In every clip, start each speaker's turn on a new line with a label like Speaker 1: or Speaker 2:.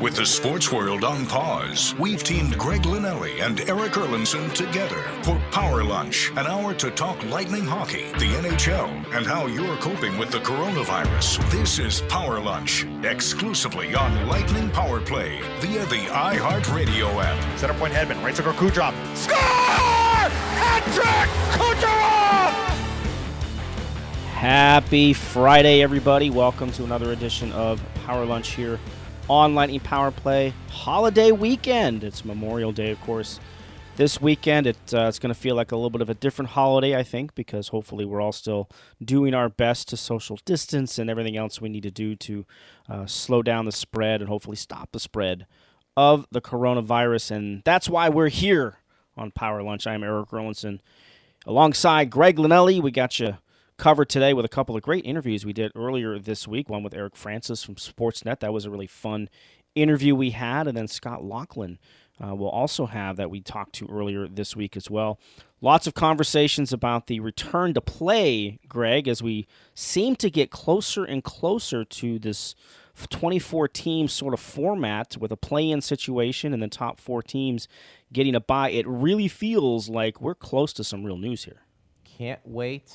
Speaker 1: With the sports world on pause, we've teamed Greg Linelli and Eric Erlendsson together for Power Lunch, an hour to talk lightning hockey, the NHL, and how you're coping with the coronavirus. This is Power Lunch, exclusively on Lightning Power Play via the iHeartRadio app.
Speaker 2: Center point Hedman, right circle Kucherov. Score! Hat Kucherov!
Speaker 3: Happy Friday, everybody. Welcome to another edition of Power Lunch here on Lightning Power Play holiday weekend. It's Memorial Day, of course. This weekend, it, uh, it's going to feel like a little bit of a different holiday, I think, because hopefully we're all still doing our best to social distance and everything else we need to do to uh, slow down the spread and hopefully stop the spread of the coronavirus. And that's why we're here on Power Lunch. I'm Eric Rollinson. Alongside Greg Linelli, we got you covered today with a couple of great interviews we did earlier this week. One with Eric Francis from Sportsnet. That was a really fun interview we had. And then Scott Laughlin uh, will also have that we talked to earlier this week as well. Lots of conversations about the return to play, Greg, as we seem to get closer and closer to this 24 team sort of format with a play in situation and the top four teams getting a bye. It really feels like we're close to some real news here.
Speaker 4: Can't wait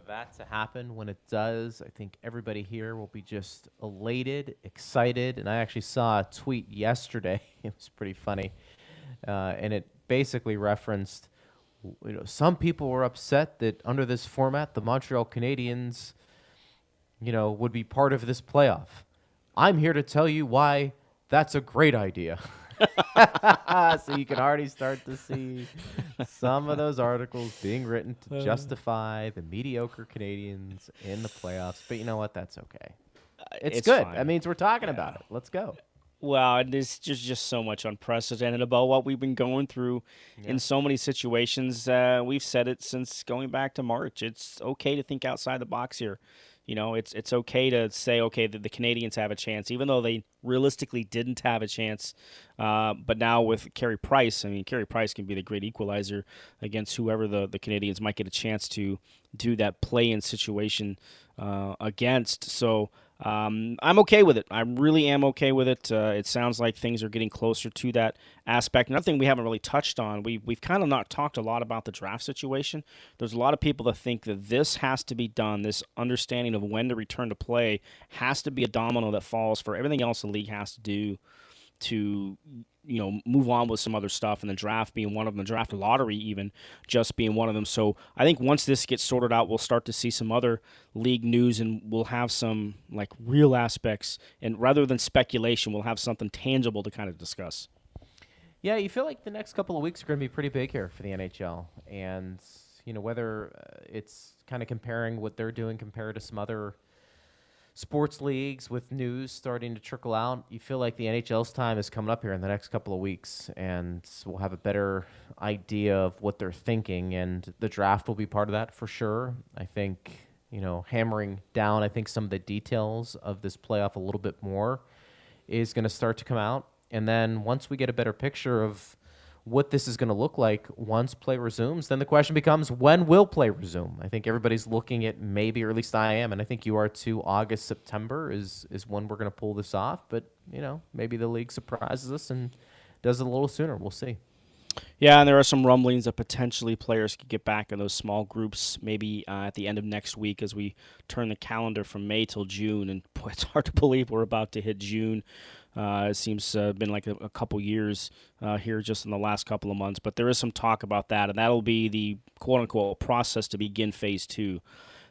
Speaker 4: for that to happen. When it does, I think everybody here will be just elated, excited. And I actually saw a tweet yesterday. it was pretty funny, uh, and it basically referenced, you know, some people were upset that under this format, the Montreal Canadiens, you know, would be part of this playoff. I'm here to tell you why that's a great idea. so you can already start to see some of those articles being written to uh. justify the mediocre Canadiens in the playoffs. But you know what? That's okay. Uh, it's, it's good. Fine. That means we're talking yeah. about it. Let's go.
Speaker 3: Wow, there's just just so much unprecedented about what we've been going through yeah. in so many situations. Uh, we've said it since going back to March. It's okay to think outside the box here. You know, it's it's okay to say okay that the Canadiens have a chance, even though they realistically didn't have a chance. Uh, but now with Carey Price, I mean, Carey Price can be the great equalizer against whoever the the Canadiens might get a chance to do that play in situation uh, against. So um, I'm okay with it. I really am okay with it. Uh, it sounds like things are getting closer to that aspect. Another thing we haven't really touched on, we, we've kind of not talked a lot about the draft situation. There's a lot of people that think that this has to be done, this understanding of when to return to play has to be a domino that falls for everything else the league has to do to you know move on with some other stuff and the draft being one of them the draft lottery even just being one of them. So i think once this gets sorted out we'll start to see some other league news and we'll have some like real aspects and rather than speculation we'll have something tangible to kind of discuss.
Speaker 4: Yeah you feel like the next couple of weeks are going to be pretty big here for the nhl and you know whether uh, it's kind of comparing what they're doing compared to some other sports leagues with news starting to trickle out, you feel like the NHL's time is coming up here in the next couple of weeks, and we'll have a better idea of what they're thinking, and the draft will be part of that for sure. I think you know hammering down, I think some of the details of this playoff a little bit more is going to start to come out, and then once we get a better picture of what this is going to look like once play resumes, then the question becomes when will play resume? I think everybody's looking at maybe, or at least I am, and I think you are too. August, September is is when we're going to pull this off. But you know, maybe the league surprises us and does it a little sooner. We'll see.
Speaker 3: Yeah, and there are some rumblings that potentially players could get back in those small groups maybe uh, at the end of next week as we turn the calendar from May till June. And boy, it's hard to believe we're about to hit June. Uh, it seems uh, been like a, a couple years uh, here just in the last couple of months, but there is some talk about that, and that'll be the quote unquote process to begin phase two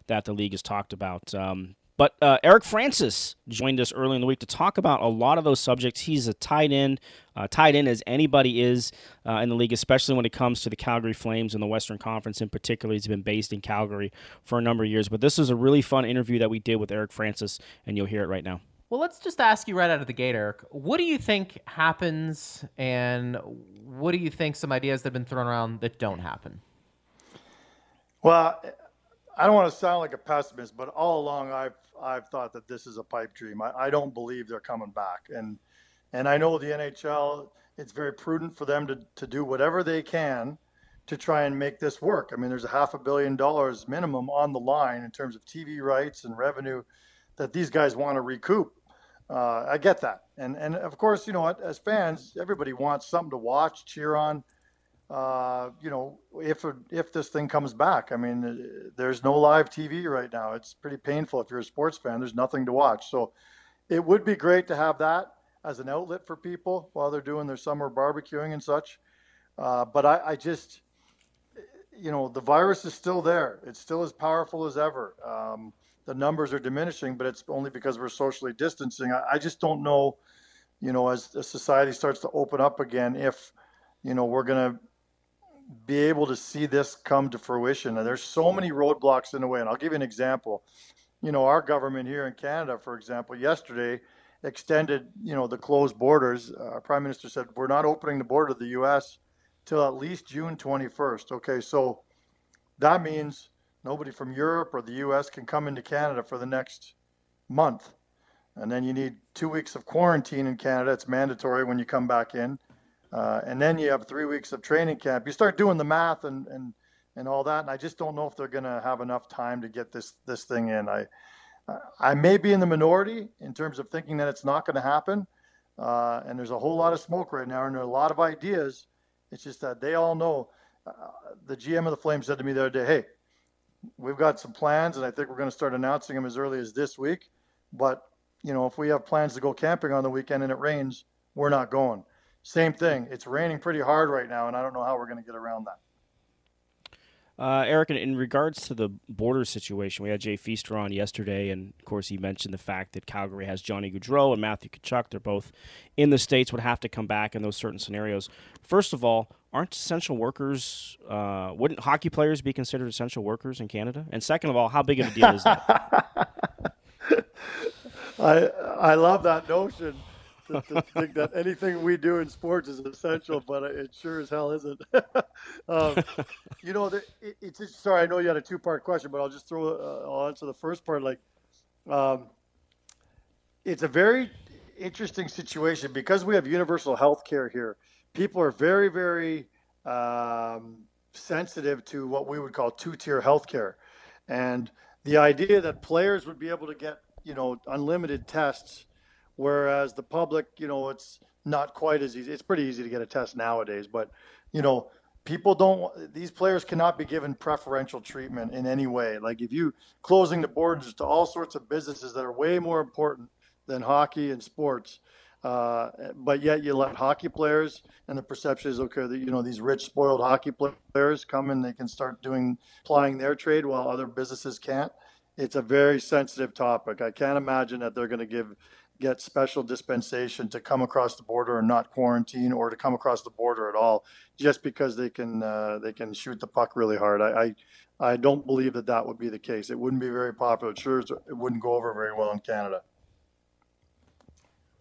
Speaker 3: that the league has talked about. Um, but uh, Eric Francis joined us early in the week to talk about a lot of those subjects. He's a tight end, uh, tight end as anybody is uh, in the league, especially when it comes to the Calgary Flames and the Western Conference in particular. He's been based in Calgary for a number of years. But this was a really fun interview that we did with Eric Francis, and you'll hear it right now.
Speaker 4: Well, let's just ask you right out of the gate, Eric. What do you think happens, and what do you think some ideas that have been thrown around that don't happen?
Speaker 5: Well, I don't want to sound like a pessimist, but all along I've I've thought that this is a pipe dream. I, I don't believe they're coming back, and and I know the NHL. It's very prudent for them to to do whatever they can to try and make this work. I mean, there's a half a billion dollars minimum on the line in terms of TV rights and revenue that these guys want to recoup. Uh, I get that, And and of course, you know, what? as fans, everybody wants something to watch, cheer on. Uh, you know, if if this thing comes back, I mean, uh, there's no live TV right now. It's pretty painful if you're a sports fan. There's nothing to watch. So, it would be great to have that as an outlet for people while they're doing their summer barbecuing and such. Uh, but I, I, just, you know, the virus is still there. It's still as powerful as ever. Um, the numbers are diminishing, but it's only because we're socially distancing. I, I just don't know, you know, as the society starts to open up again, if, you know, we're going to be able to see this come to fruition. And there's so many roadblocks in the way. And I'll give you an example. You know, our government here in Canada, for example, yesterday extended, you know, the closed borders. Uh, our prime minister said we're not opening the border to the U.S. till at least June 21st. Okay, so that means nobody from Europe or the U.S. can come into Canada for the next month, and then you need two weeks of quarantine in Canada. It's mandatory when you come back in, uh, and then you have three weeks of training camp. You start doing the math and and and all that, and I just don't know if they're going to have enough time to get this this thing in. I I may be in the minority in terms of thinking that it's not going to happen. Uh, and there's a whole lot of smoke right now, and there are a lot of ideas. It's just that they all know. Uh, the GM of the Flames said to me the other day, "Hey, we've got some plans, and I think we're going to start announcing them as early as this week. But you know, if we have plans to go camping on the weekend and it rains, we're not going." Same thing. It's raining pretty hard right now, and I don't know how we're going to get around that.
Speaker 3: Uh, Eric, in regards to the border situation, we had Jay Feaster on yesterday, and of course, he mentioned the fact that Calgary has Johnny Gaudreau and Matthew Tkachuk. They're both in the States, would have to come back in those certain scenarios. First of all, aren't essential workers, uh, wouldn't hockey players be considered essential workers in Canada? And second of all, how big of a deal is that?
Speaker 5: I, I love that notion to, to think that anything we do in sports is essential, but it sure as hell isn't. um, you know, the, it, it's sorry, I know you had a two part question, but I'll just throw, uh, I'll answer the first part. Like, um, it's a very interesting situation because we have universal health care here. People are very, very um, sensitive to what we would call two tier health care. And the idea that players would be able to get, you know, unlimited tests whereas the public, you know, it's not quite as easy. It's pretty easy to get a test nowadays, but you know, people don't. These players cannot be given preferential treatment in any way. Like if you closing the borders to all sorts of businesses that are way more important than hockey and sports. Uh, but yet you let hockey players and the perception is okay that you know these rich spoiled hockey players come and they can start doing plying their trade while other businesses can't it's a very sensitive topic i can't imagine that they're going to give get special dispensation to come across the border and not quarantine or to come across the border at all just because they can uh, they can shoot the puck really hard. I, I, I don't believe that that would be the case. It wouldn't be very popular. Sure, it wouldn't go over very well in Canada.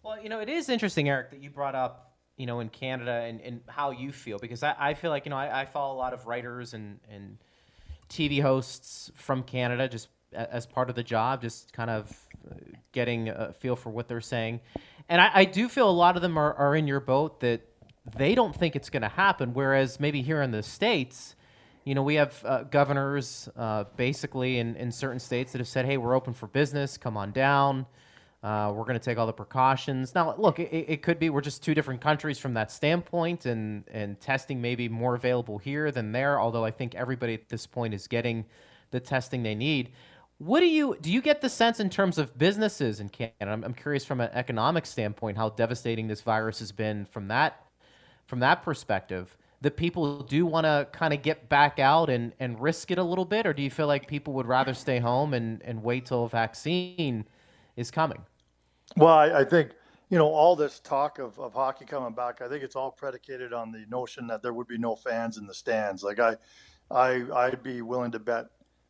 Speaker 4: Well, you know, it is interesting, Eric, that you brought up, you know, in Canada and, and how you feel because I, I feel like you know I, I follow a lot of writers and and TV hosts from Canada just as part of the job, just kind of getting a feel for what they're saying. And I, I do feel a lot of them are, are in your boat that they don't think it's going to happen. Whereas maybe here in the States, you know, we have uh, governors uh, basically in, in certain states that have said, hey, we're open for business, come on down. Uh, we're going to take all the precautions. Now, look, it, it, could be we're just two different countries from that standpoint, and, and testing may be more available here than there, although I think everybody at this point is getting the testing they need. What do you do? You get the sense in terms of businesses in Canada? I'm, I'm curious from an economic standpoint how devastating this virus has been from that from that perspective. That people do want to kind of get back out and, and risk it a little bit, or do you feel like people would rather stay home and, and wait till a vaccine is coming?
Speaker 5: Well, I, I think you know all this talk of, of hockey coming back. I think it's all predicated on the notion that there would be no fans in the stands. Like I, I I'd be willing to bet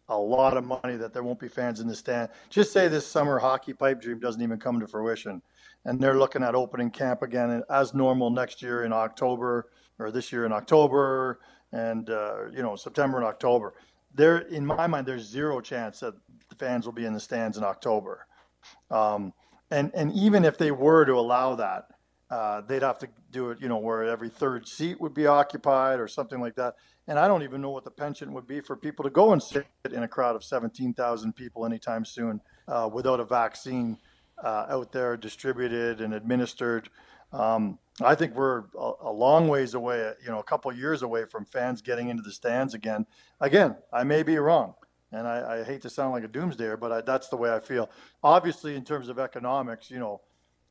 Speaker 5: a lot of money that there won't be fans in the stand. Just say this summer hockey pipe dream doesn't even come to fruition, and they're looking at opening camp again as normal next year in October or this year in October and uh, you know September and October. There, in my mind, there's zero chance that the fans will be in the stands in October. Um, and and even if they were to allow that, uh, they'd have to do it, you know, where every third seat would be occupied or something like that. And I don't even know what the pension would be for people to go and sit in a crowd of 17,000 people anytime soon uh, without a vaccine uh, out there distributed and administered. Um, I think we're a, a, long ways away, you know, a couple years away from fans getting into the stands again. Again, I may be wrong, and I, I hate to sound like a doomsdayer, but I, that's the way I feel. Obviously, in terms of economics, you know,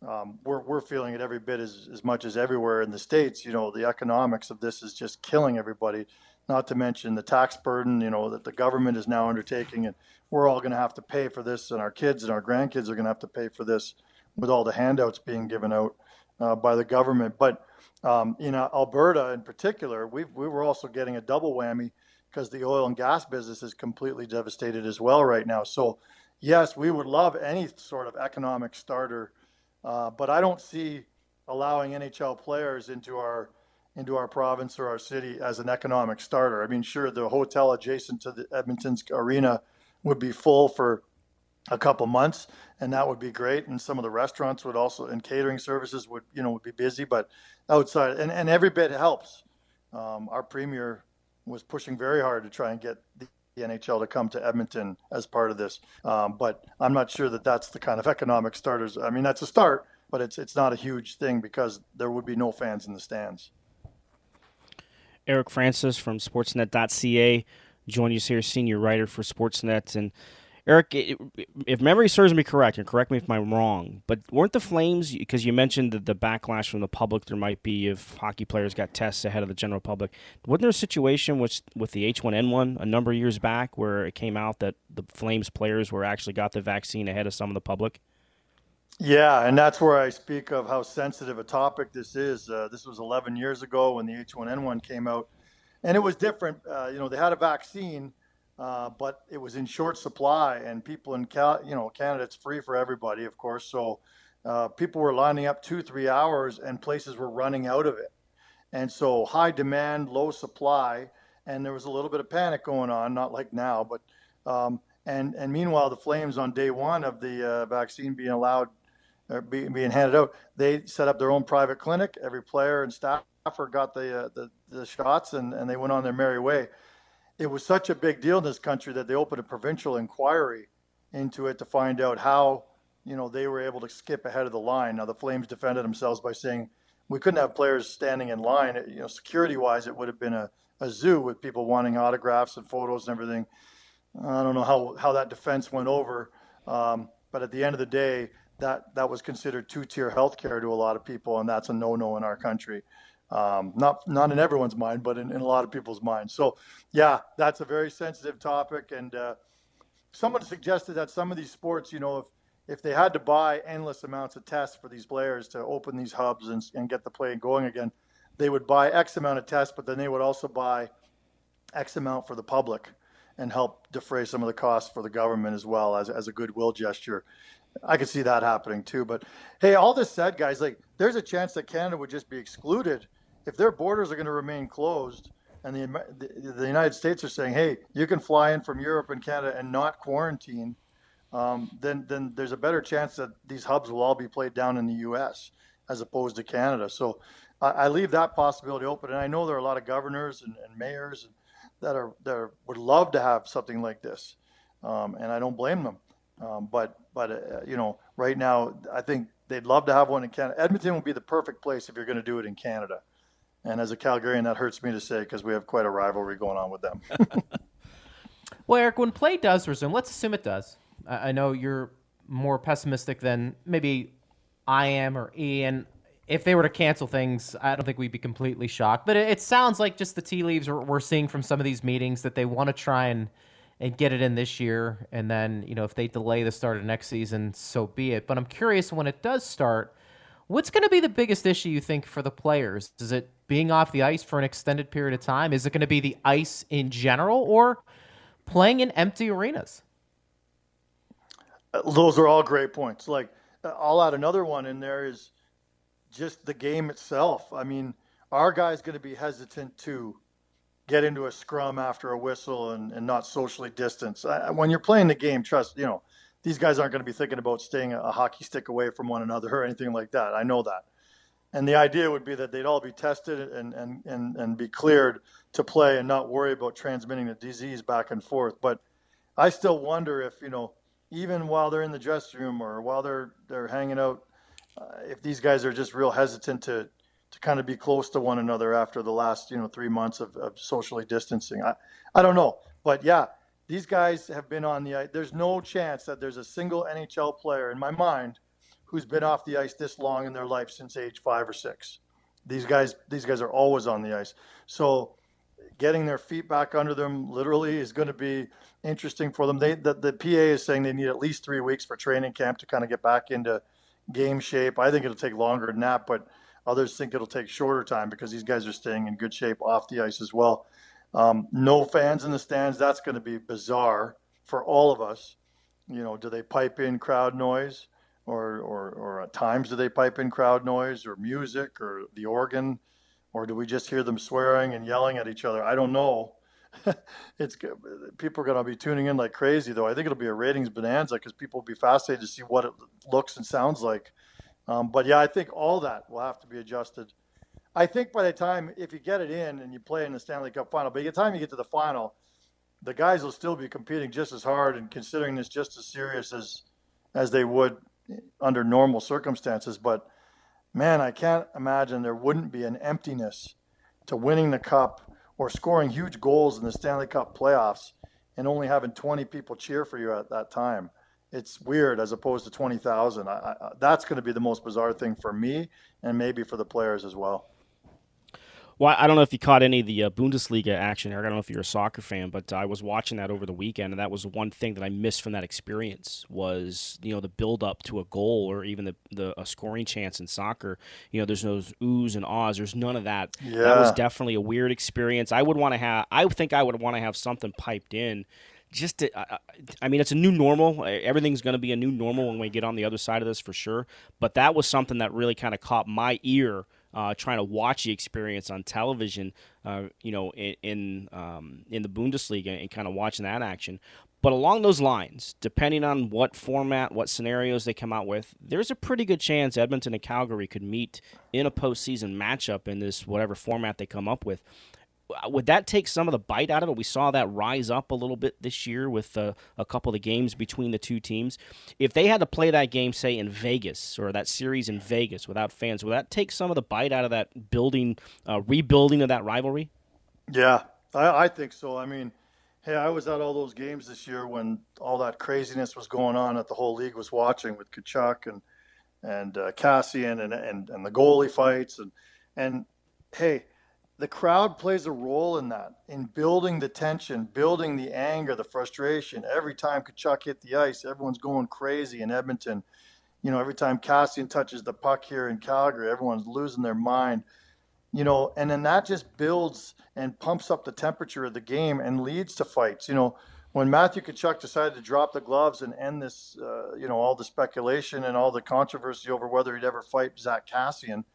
Speaker 5: um, we're, we're feeling it every bit as, as much as everywhere in the States. You know, the economics of this is just killing everybody, not to mention the tax burden, you know, that the government is now undertaking. And we're all going to have to pay for this, and our kids and our grandkids are going to have to pay for this with all the handouts being given out uh, by the government. But um, in uh, Alberta, in particular, we we were also getting a double whammy because the oil and gas business is completely devastated as well right now. So, yes, we would love any sort of economic starter uh, but I don't see allowing NHL players into our into our province or our city as an economic starter. I mean, sure, the hotel adjacent to the Edmonton's arena would be full for a couple months, and that would be great. And some of the restaurants would also, and catering services would, you know, would be busy. But outside, and, and every bit helps. Um, our premier was pushing very hard to try and get the NHL to come to Edmonton as part of this. Um, but I'm not sure that that's the kind of economic starters. I mean, that's a start, but it's it's not a huge thing because there would be no fans in the stands.
Speaker 3: Eric Francis from Sportsnet.ca joined us here, senior writer for Sportsnet. And Eric, if memory serves me correct, and correct me if I'm wrong, but weren't the Flames, because you mentioned the, the backlash from the public there might be if hockey players got tests ahead of the general public, wasn't there a situation with, with the H1N1 a number of years back where it came out that the Flames players were actually got the vaccine ahead of some of the public?
Speaker 5: Yeah, and that's where I speak of how sensitive a topic this is. Uh, this was 11 years ago when the H1N1 came out, and it was different. Uh, you know, they had a vaccine, uh, but it was in short supply, and people in Cal- you know Canada, it's free for everybody, of course. So uh, people were lining up two, three hours, and places were running out of it. And so high demand, low supply, and there was a little bit of panic going on, not like now, but. Um, and, and meanwhile, the Flames on day one of the uh, vaccine being allowed are being, being handed out. They set up their own private clinic. Every player and staffer got the, uh, the, the shots and, and they went on their merry way. It was such a big deal in this country that they opened a provincial inquiry into it to find out how you know they were able to skip ahead of the line. Now the Flames defended themselves by saying we couldn't have players standing in line. You know, security wise, it would have been a, a zoo with people wanting autographs and photos and everything. I don't know how, how that defense went over, um, but at the end of the day, that that was considered two-tier healthcare to a lot of people, and that's a no-no in our country. Um, not not in everyone's mind, but in, in a lot of people's minds. So, yeah, that's a very sensitive topic. And uh, someone suggested that some of these sports, you know, if if they had to buy endless amounts of tests for these players to open these hubs and, and get the play going again, they would buy X amount of tests, but then they would also buy X amount for the public and help defray some of the costs for the government as well as, as a goodwill gesture. I could see that happening too. But hey, all this said, guys, like there's a chance that Canada would just be excluded if their borders are going to remain closed, and the, the, the United States are saying, hey, you can fly in from Europe and Canada and not quarantine. Um, then then there's a better chance that these hubs will all be played down in the U.S. as opposed to Canada. So I, I leave that possibility open, and I know there are a lot of governors and, and mayors that are that would love to have something like this, um, and I don't blame them. Um, but but uh, you know, right now, I think they'd love to have one in Canada. Edmonton would be the perfect place if you're going to do it in Canada. And as a Calgarian, that hurts me to say because we have quite a rivalry going on with them.
Speaker 4: well, Eric, when play does resume, let's assume it does. I know you're more pessimistic than maybe I am or Ian. If they were to cancel things, I don't think we'd be completely shocked. But it, it sounds like just the tea leaves we're seeing from some of these meetings that they want to try and – and get it in this year. And then, you know, if they delay the start of next season, so be it. But I'm curious when it does start, what's going to be the biggest issue you think for the players? Is it being off the ice for an extended period of time? Is it going to be the ice in general or playing in empty arenas?
Speaker 5: Uh, those are all great points. Like, uh, I'll add another one in there is just the game itself. I mean, our guy's going to be hesitant to get into a scrum after a whistle and, and not socially distance. I, when you're playing the game, trust, you know, these guys aren't going to be thinking about staying a, a hockey stick away from one another or anything like that. I know that. And the idea would be that they'd all be tested and, and, and, and be cleared to play and not worry about transmitting the disease back and forth. But I still wonder if, you know, even while they're in the dressing room or while they're they're hanging out, uh, if these guys are just real hesitant to to kind of be close to one another after the last you know three months of, of socially distancing, I I don't know, but yeah, these guys have been on the. There's no chance that there's a single NHL player in my mind who's been off the ice this long in their life since age five or six. These guys, these guys are always on the ice. So getting their feet back under them literally is going to be interesting for them. They, the, the PA is saying they need at least three weeks for training camp to kind of get back into game shape. I think it'll take longer than that, but others think it'll take shorter time because these guys are staying in good shape off the ice as well. Um, no fans in the stands. That's going to be bizarre for all of us. You know, do they pipe in crowd noise? Or, or, or at times do they pipe in crowd noise or music or the organ, or do we just hear them swearing and yelling at each other? I don't know. it's people are going to be tuning in like crazy, though. I think it'll be a ratings bonanza because people will be fascinated to see what it looks and sounds like. Um, but yeah, I think all that will have to be adjusted. I think by the time if you get it in and you play in the Stanley Cup final, by the time you get to the final, the guys will still be competing just as hard and considering this just as serious as as they would under normal circumstances. But man, I can't imagine there wouldn't be an emptiness to winning the cup or scoring huge goals in the Stanley Cup playoffs and only having 20 people cheer for you at that time. It's weird as opposed to 20,000. That's going to be the most bizarre thing for me and maybe for the players as well.
Speaker 3: Well, I don't know if you caught any of the uh, Bundesliga action, Eric. I don't know if you're a soccer fan, but I was watching that over the weekend, and that was one thing that I missed from that experience was you know the build up to a goal or even the, the a scoring chance in soccer. You know, there's those oohs and ahs. There's none of that. Yeah. That was definitely a weird experience. I would want to have. I think I would want to have something piped in just to, uh, I mean, it's a new normal. Everything's going to be a new normal when we get on the other side of this for sure. But that was something that really kind of caught my ear uh, trying to watch the experience on television, uh, you know, in in, um, in the Bundesliga and kind of watching that action. But along those lines, depending on what format, what scenarios they come out with, there's a pretty good chance Edmonton and Calgary could meet in a postseason matchup in this whatever format they come up with would that take some of the bite out of it? We saw that rise up a little bit this year with uh, a couple of the games between the two teams. If they had to play that game, say in Vegas or that series in Vegas without fans, would that take some of the bite out of that building, uh, rebuilding of that rivalry?
Speaker 5: Yeah, I, I, think so. I mean, hey, I was at all those games this year when all that craziness was going on that the whole league was watching with Tkachuk and and uh, Kassian and, and and the goalie fights and and hey the crowd plays a role in that, in building the tension, building the anger, the frustration. Every time Tkachuk hit the ice, everyone's going crazy in Edmonton. You know, every time Kassian touches the puck here in Calgary, everyone's losing their mind. You know, and then that just builds and pumps up the temperature of the game and leads to fights. You know, when Matthew Tkachuk decided to drop the gloves and end this, uh, you know, all the speculation and all the controversy over whether he'd ever fight Zach Kassian,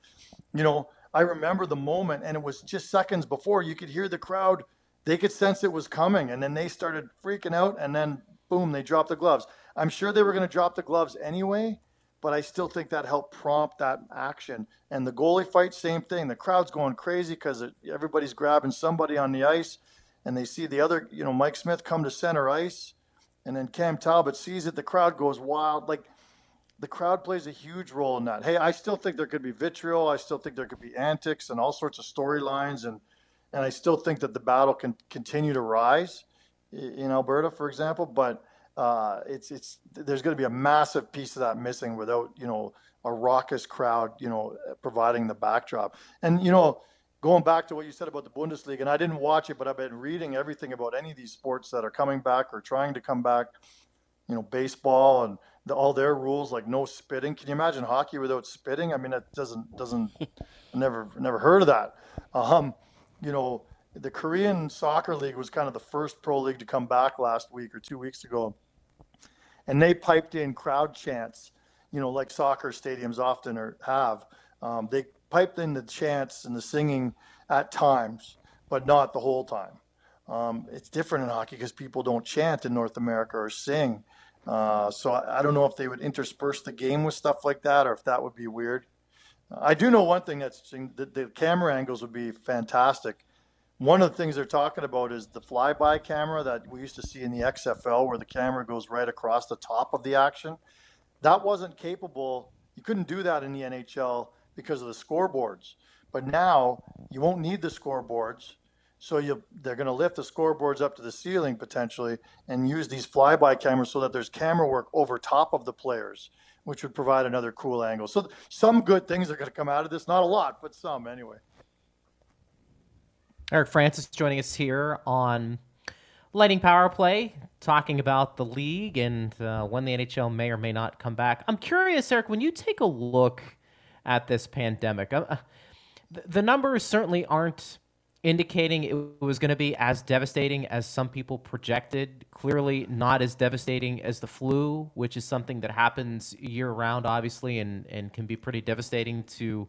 Speaker 5: you know, I remember the moment, and it was just seconds before you could hear the crowd. They could sense it was coming, and then they started freaking out, and then boom, they dropped the gloves. I'm sure they were going to drop the gloves anyway, but I still think that helped prompt that action. And the goalie fight, same thing. The crowd's going crazy because everybody's grabbing somebody on the ice, and they see the other, you know, Mike Smith come to center ice, and then Cam Talbot sees it. The crowd goes wild. Like the crowd plays a huge role in that. Hey, I still think there could be vitriol. I still think there could be antics and all sorts of storylines, and and I still think that the battle can continue to rise in Alberta, for example. But uh, it's it's there's going to be a massive piece of that missing without you know a raucous crowd, you know, providing the backdrop. And you know, going back to what you said about the Bundesliga, and I didn't watch it, but I've been reading everything about any of these sports that are coming back or trying to come back. You know, baseball and the, all their rules like no spitting. Can you imagine hockey without spitting? I mean, it doesn't doesn't never never heard of that. Um, you know, the Korean Soccer League was kind of the first pro league to come back last week or two weeks ago, and they piped in crowd chants. You know, like soccer stadiums often are, have. Um, they piped in the chants and the singing at times, but not the whole time. Um, it's different in hockey because people don't chant in North America or sing. Uh, so I, I, don't know if they would intersperse the game with stuff like that or if that would be weird. I do know one thing that's the, the camera angles would be fantastic one of the things they're talking about is the flyby camera that we used to see in the XFL, where the camera goes right across the top of the action. That wasn't capable. You couldn't do that in the NHL because of the scoreboards. But now you won't need the scoreboards. So you, they're going to lift the scoreboards up to the ceiling potentially and use these flyby cameras so that there's camera work over top of the players, which would provide another cool angle. So some good things are going to come out of this. Not a lot, but some anyway.
Speaker 4: Eric Francis joining us here on Lightning Power Play, talking about the league and uh, when the NHL may or may not come back. I'm curious, Eric, when you take a look at this pandemic, uh, the numbers certainly aren't indicating it was going to be as devastating as some people projected. Clearly, not as devastating as the flu, which is something that happens year round, obviously, and, and can be pretty devastating to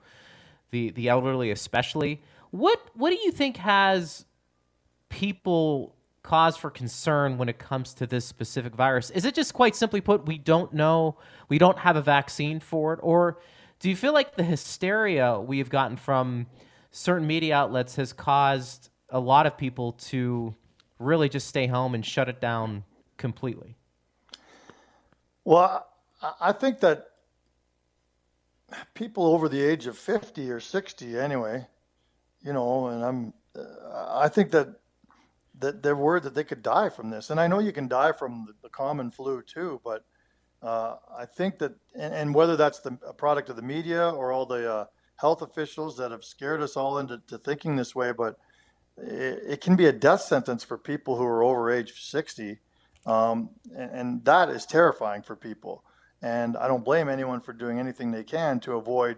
Speaker 4: the, the elderly, especially. What what do you think has people cause for concern when it comes to this specific virus? Is it just quite simply put, we don't know, we don't have a vaccine for it, or do you feel like the hysteria we've gotten from certain media outlets has caused a lot of people to really just stay home and shut it down completely?
Speaker 5: Well, I think that people over the age of 50 or 60 anyway you know, and I'm, I think that that they're worried that they could die from this, and I know you can die from the, the common flu too, but uh, I think that, and, and, whether that's the product of the media or all the uh, health officials that have scared us all into thinking this way, but it, it, can be a death sentence for people who are over age 60, um, and, and that is terrifying for people. And I don't blame anyone for doing anything they can to avoid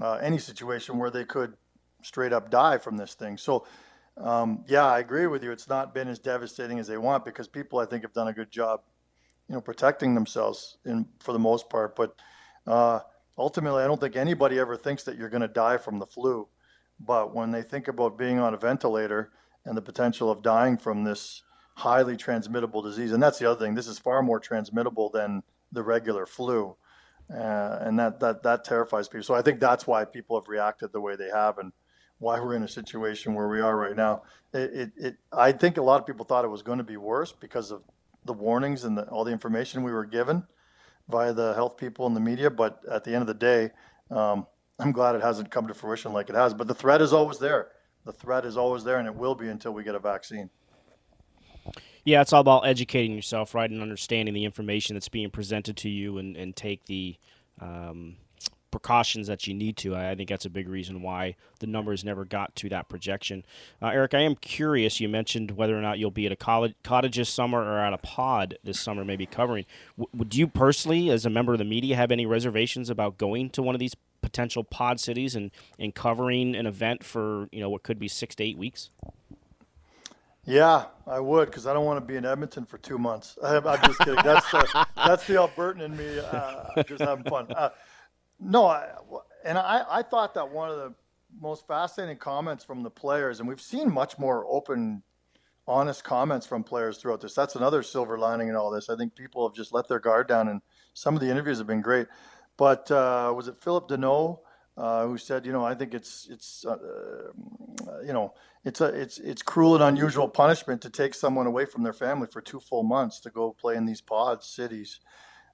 Speaker 5: uh, any situation where they could straight up die from this thing. So, um, yeah, I agree with you. It's not been as devastating as they want because people, I think, have done a good job, you know, protecting themselves in for the most part. But uh, ultimately, I don't think anybody ever thinks that you're going to die from the flu. But when they think about being on a ventilator and the potential of dying from this highly transmittable disease, and that's the other thing, this is far more transmittable than the regular flu. Uh, and that, that that terrifies people. So I think that's why people have reacted the way they have, and why we're in a situation where we are right now. It, it, it I think a lot of people thought it was going to be worse because of the warnings and the, all the information we were given by the health people and the media. But at the end of the day, um, I'm glad it hasn't come to fruition like it has. But the threat is always there. The threat is always there, and it will be until we get a vaccine.
Speaker 3: Yeah, it's all about educating yourself, right, and understanding the information that's being presented to you, and, and take the um, precautions that you need to. I, think that's a big reason why the numbers never got to that projection. Uh, Eric, I am curious. You mentioned whether or not you'll be at a college, cottage this summer or at a pod this summer, maybe covering. W- would you personally, as a member of the media, have any reservations about going to one of these potential pod cities and, and covering an event for you know what could be six to eight weeks?
Speaker 5: Yeah, I would because I don't want to be in Edmonton for two months. I, am just kidding. That's uh, that's the Albertan in me. Uh, just having fun. Uh, no, I, and I, I thought that one of the most fascinating comments from the players, and we've seen much more open, honest comments from players throughout this. That's another silver lining in all this. I think people have just let their guard down, and some of the interviews have been great. But uh, was it Philip Danault uh, who said, you know, I think it's it's uh, you know it's a it's it's cruel and unusual punishment to take someone away from their family for two full months to go play in these pod cities,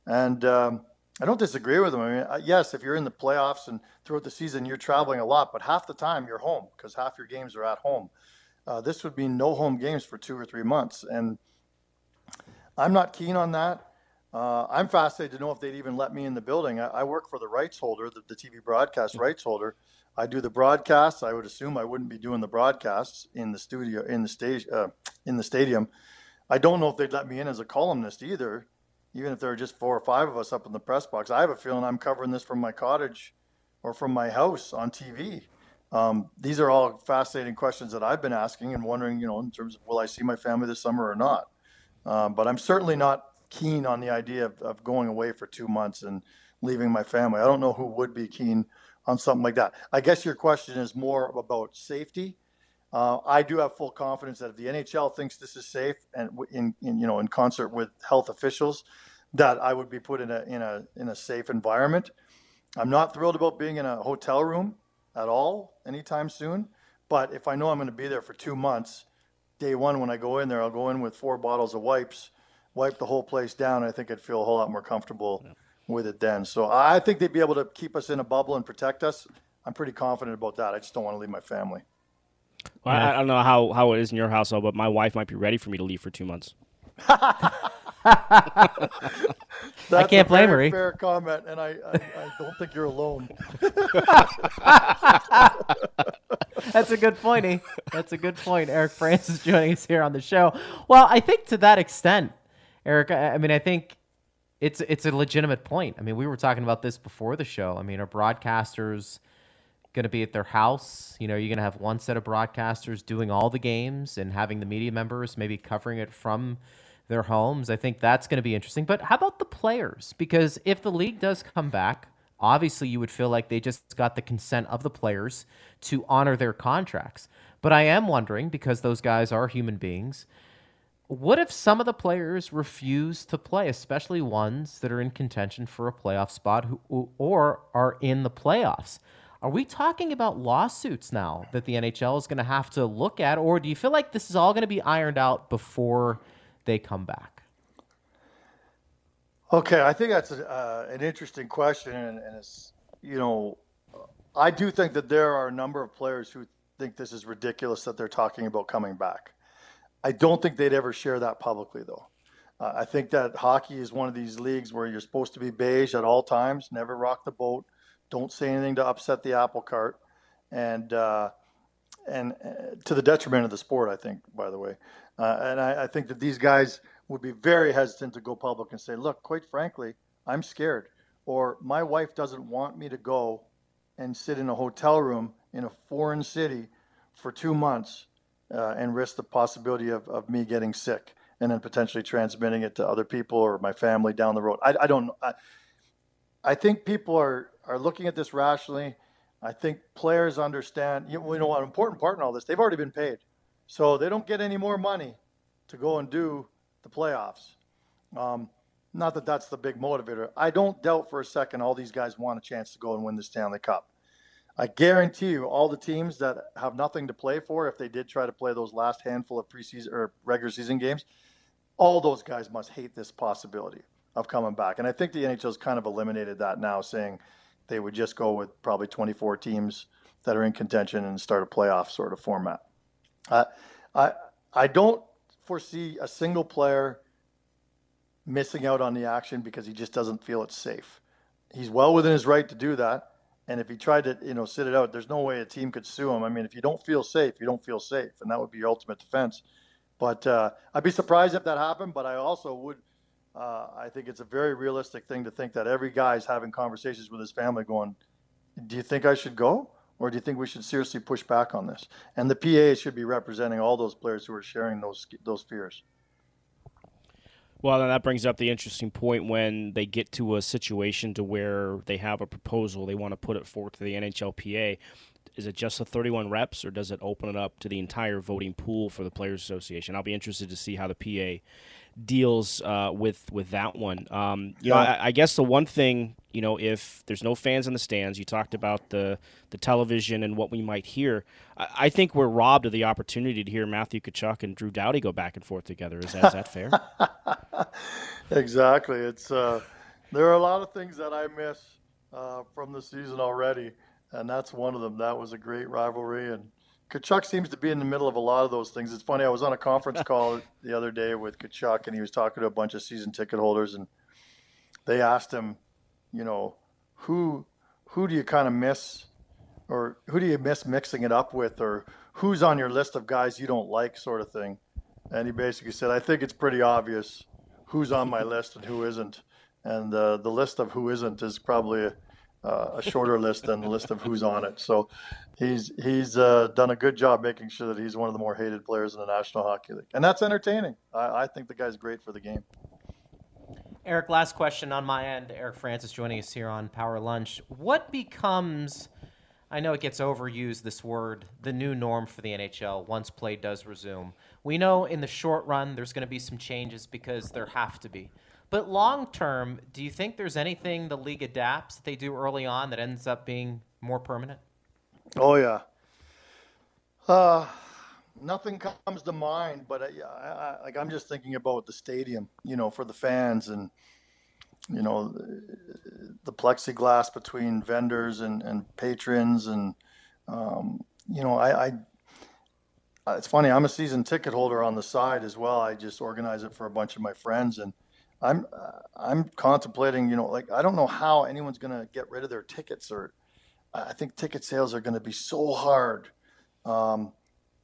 Speaker 5: and um, I don't disagree with him. I mean, uh, yes, if you're in the playoffs and throughout the season you're traveling a lot, but half the time you're home because half your games are at home. Uh, this would be no home games for two or three months, and I'm not keen on that. Uh, I'm fascinated to know if they'd even let me in the building. I, I work for the rights holder, the, the, TV broadcast rights holder. I do the broadcasts. I would assume I wouldn't be doing the broadcasts in the studio, in the stage, uh, in the stadium. I don't know if they'd let me in as a columnist either even if there are just four or five of us up in the press box, I have a feeling I'm covering this from my cottage or from my house on TV. Um, these are all fascinating questions that I've been asking and wondering, you know, in terms of will I see my family this summer or not? Um, but I'm certainly not keen on the idea of, of going away for two months and leaving my family. I don't know who would be keen on something like that. I guess your question is more about safety. Uh, I do have full confidence that if the NHL thinks this is safe and in, in, you know in concert with health officials, that I would be put in a in a in a safe environment. I'm not thrilled about being in a hotel room at all anytime soon, But if I know I'm going to be there for two months, day one when I go in there, I'll go in with four bottles of wipes, wipe the whole place down. I think I'd feel a whole lot more comfortable yeah. with it then. So I think they'd be able to keep us in a bubble and protect us. I'm pretty confident about that. I just don't want to leave my family.
Speaker 3: Well, I, I don't know how, how it is in your household, but my wife might be ready for me to leave for two months.
Speaker 4: I can't blame her.
Speaker 5: Fair comment, and I, I, I don't think you're alone.
Speaker 4: That's a good point, eh? That's a good point. Eric Francis joining us here on the show. Well, I think to that extent, Eric, I, I mean, I think it's it's a legitimate point. I mean, we were talking about this before the show. I mean, are broadcasters going to be at their house? You know, you're going to have one set of broadcasters doing all the games and having the media members maybe covering it from their homes. I think that's going to be interesting. But how about the players? Because if the league does come back, obviously you would feel like they just got the consent of the players to honor their contracts. But I am wondering, because those guys are human beings, what if some of the players refuse to play, especially ones that are in contention for a playoff spot who, or are in the playoffs? Are we talking about lawsuits now that the NHL is going to have to look at, or do you feel like this is all going to be ironed out before they come back?
Speaker 5: Okay, I think that's a, uh, an interesting question, and, and it's you know, I do think that there are a number of players who think this is ridiculous that they're talking about coming back. I don't think they'd ever share that publicly, though. Uh, I think that hockey is one of these leagues where you're supposed to be beige at all times, never rock the boat, don't say anything to upset the apple cart, and uh, and uh, to the detriment of the sport. I think, by the way. Uh, and I, I, think that these guys would be very hesitant to go public and say, look, quite frankly, I'm scared. Or my wife doesn't want me to go and sit in a hotel room in a foreign city for two months uh, and risk the possibility of, of me getting sick and then potentially transmitting it to other people or my family down the road. I, I don't I, I think people are, are looking at this rationally. I think players understand, you know, an important part in all this, they've already been paid. So they don't get any more money to go and do the playoffs. Um, not that that's the big motivator. I don't doubt for a second all these guys want a chance to go and win the Stanley Cup. I guarantee you, all the teams that have nothing to play for, if they did try to play those last handful of preseason or regular season games, all those guys must hate this possibility of coming back. And I think the NHL's kind of eliminated that now, saying they would just go with probably 24 teams that are in contention and start a playoff sort of format. Uh, I I don't foresee a single player missing out on the action because he just doesn't feel it's safe. He's well within his right to do that. And if he tried to, you know, sit it out, there's no way a team could sue him. I mean, if you don't feel safe, you don't feel safe, and that would be your ultimate defense. But uh, I'd be surprised if that happened. But I also would, uh, I think it's a very realistic thing to think that every guy is having conversations with his family, going, "Do you think I should go?" Or do you think we should seriously push back on this? And the PA should be representing all those players who are sharing those those fears.
Speaker 3: Well, then that brings up the interesting point when they get to a situation to where they have a proposal, they want to put it forth to the NHLPA. Is it just the 31 reps, or does it open it up to the entire voting pool for the Players Association? I'll be interested to see how the PA deals uh, with with that one. Um, you yeah. know, I, I, guess the one thing, you know, if there's no fans in the stands, you talked about the the television and what we might hear. I, I think we're robbed of the opportunity to hear Matthew Tkachuk and Drew Doughty go back and forth together. Is that, is that fair?
Speaker 5: exactly. It's uh, there are a lot of things that I miss uh, from the season already, and that's one of them. That was a great rivalry and Tkachuk seems to be in the middle of a lot of those things. It's funny. I was on a conference call the other day with Tkachuk, and he was talking to a bunch of season ticket holders, and they asked him, you know, who who do you kind of miss, or who do you miss mixing it up with, or who's on your list of guys you don't like, sort of thing. And he basically said, I think it's pretty obvious who's on my list and who isn't. And uh, the list of who isn't is probably a, uh, a shorter list than the list of who's on it. So he's he's uh, done a good job making sure that he's one of the more hated players in the National Hockey League, and that's entertaining. I, I think the guy's great for the game.
Speaker 4: Eric, last question on my end. Eric Francis joining us here on Power Lunch. What becomes, I know it gets overused, this word, the new norm for the NHL once play does resume? We know in the short run there's going to be some changes because there have to be. But long term, do you think there's anything the league adapts that they do early on that ends up being more permanent?
Speaker 5: Oh yeah. Uh, nothing comes to mind, but I, I, like I'm just thinking about the stadium, you know, for the fans and you know the plexiglass between vendors and, and patrons and um, you know I, I it's funny i'm a season ticket holder on the side as well i just organize it for a bunch of my friends and i'm uh, i'm contemplating you know like i don't know how anyone's going to get rid of their tickets or i think ticket sales are going to be so hard um,